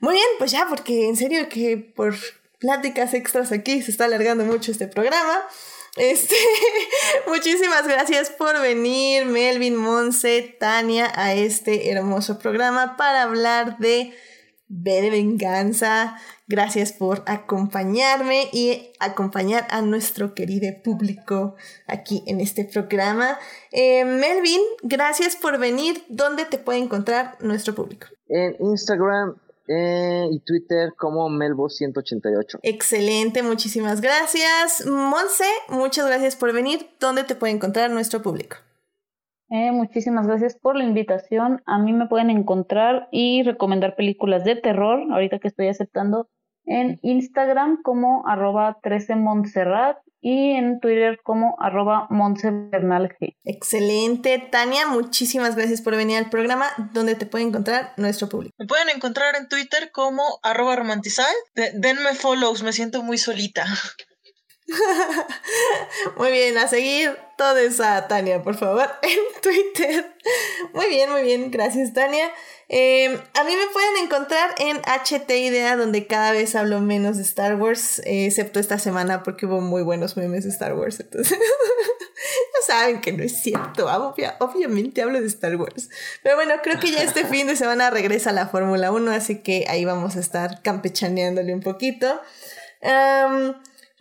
Muy bien, pues ya, porque en serio que por pláticas extras aquí, se está alargando mucho este programa. Este, (laughs) muchísimas gracias por venir, Melvin, Monse, Tania, a este hermoso programa para hablar de B de Venganza. Gracias por acompañarme y acompañar a nuestro querido público aquí en este programa. Eh, Melvin, gracias por venir. ¿Dónde te puede encontrar nuestro público? En Instagram eh, y Twitter como Melbo188. Excelente, muchísimas gracias. Monse, muchas gracias por venir. ¿Dónde te puede encontrar nuestro público? Eh, muchísimas gracias por la invitación. A mí me pueden encontrar y recomendar películas de terror, ahorita que estoy aceptando, en Instagram como arroba 13 Montserrat y en Twitter como arroba G. Excelente. Tania, muchísimas gracias por venir al programa. ¿Dónde te puede encontrar nuestro público? Me pueden encontrar en Twitter como arroba romantizal. denme follows, me siento muy solita. (laughs) muy bien, a seguir todo a Tania, por favor, (laughs) en Twitter. Muy bien, muy bien, gracias Tania. Em, a mí me pueden encontrar en HT Idea, donde cada vez hablo menos de Star Wars, excepto esta semana porque hubo muy buenos memes de Star Wars. Entonces, (laughs) ya saben que no es cierto. obviamente hablo de Star Wars. Pero bueno, creo que ya este fin de semana regresa la Fórmula 1, así que ahí vamos a estar campechaneándole un poquito.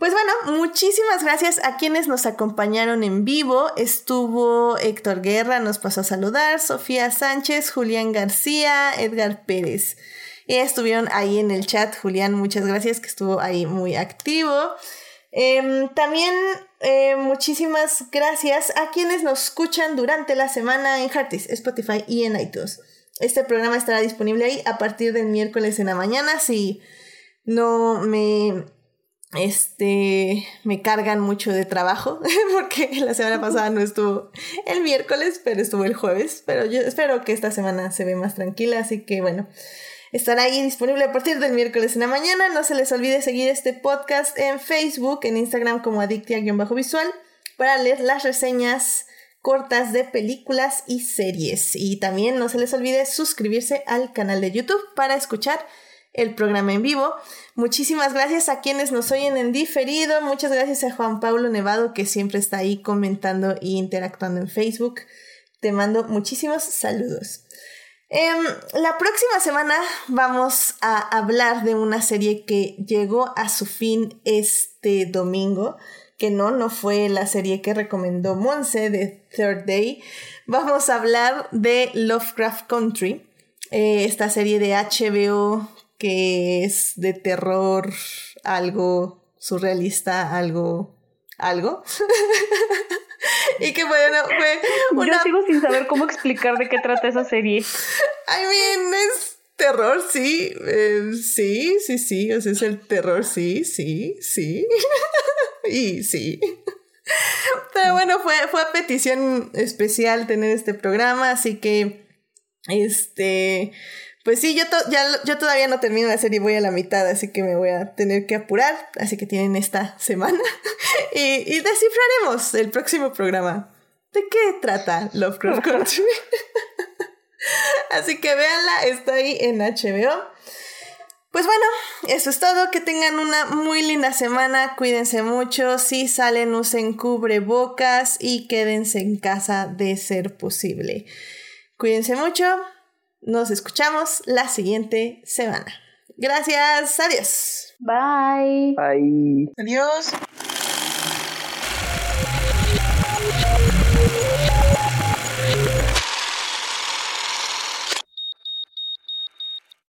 Pues bueno, muchísimas gracias a quienes nos acompañaron en vivo. Estuvo Héctor Guerra, nos pasó a saludar, Sofía Sánchez, Julián García, Edgar Pérez. Estuvieron ahí en el chat, Julián, muchas gracias, que estuvo ahí muy activo. Em, también eh, muchísimas gracias a quienes nos escuchan durante la semana en Heartis, Spotify y en iTunes. Este programa estará disponible ahí a partir del miércoles en la mañana. Si no me este, me cargan mucho de trabajo (laughs) porque la semana pasada no estuvo el miércoles, pero estuvo el jueves. Pero yo espero que esta semana se ve más tranquila, así que bueno, estará ahí disponible a partir del miércoles en la mañana. No se les olvide seguir este podcast en Facebook, en Instagram como adictia-visual para leer las reseñas cortas de películas y series. Y también no se les olvide suscribirse al canal de YouTube para escuchar el programa en vivo. Muchísimas gracias a quienes nos oyen en diferido. Muchas gracias a Juan Pablo Nevado que siempre está ahí comentando e interactuando en Facebook. Te mando muchísimos saludos. Em, la próxima semana vamos a hablar de una serie que llegó a su fin este domingo, que no, no fue la serie que recomendó Monse de Third Day. Vamos a hablar de Lovecraft Country, eh, esta serie de HBO que es de terror, algo surrealista, algo, algo. (laughs) y que bueno, fue una... Yo sigo sin saber cómo explicar de qué trata esa serie. (laughs) I mean, es terror, sí, eh, sí, sí, sí, o sea, es el terror, sí, sí, sí, (laughs) y sí. Pero bueno, fue, fue a petición especial tener este programa, así que, este, pues sí, yo, ya, yo todavía no termino la serie, voy a la mitad, así que me voy a tener que apurar. Así que tienen esta (laughs) semana. y, descifraremos el próximo programa. ¿De qué trata Lovecraft (laughs) Country? (laughs) así que véanla, está ahí en HBO. Pues bueno, eso es todo. Que tengan una muy linda semana. Cuídense mucho. Si salen, usen cubrebocas y quédense en casa de ser posible. Cuídense mucho. Nos escuchamos la siguiente semana. Gracias, adiós. Bye. Bye. Adiós.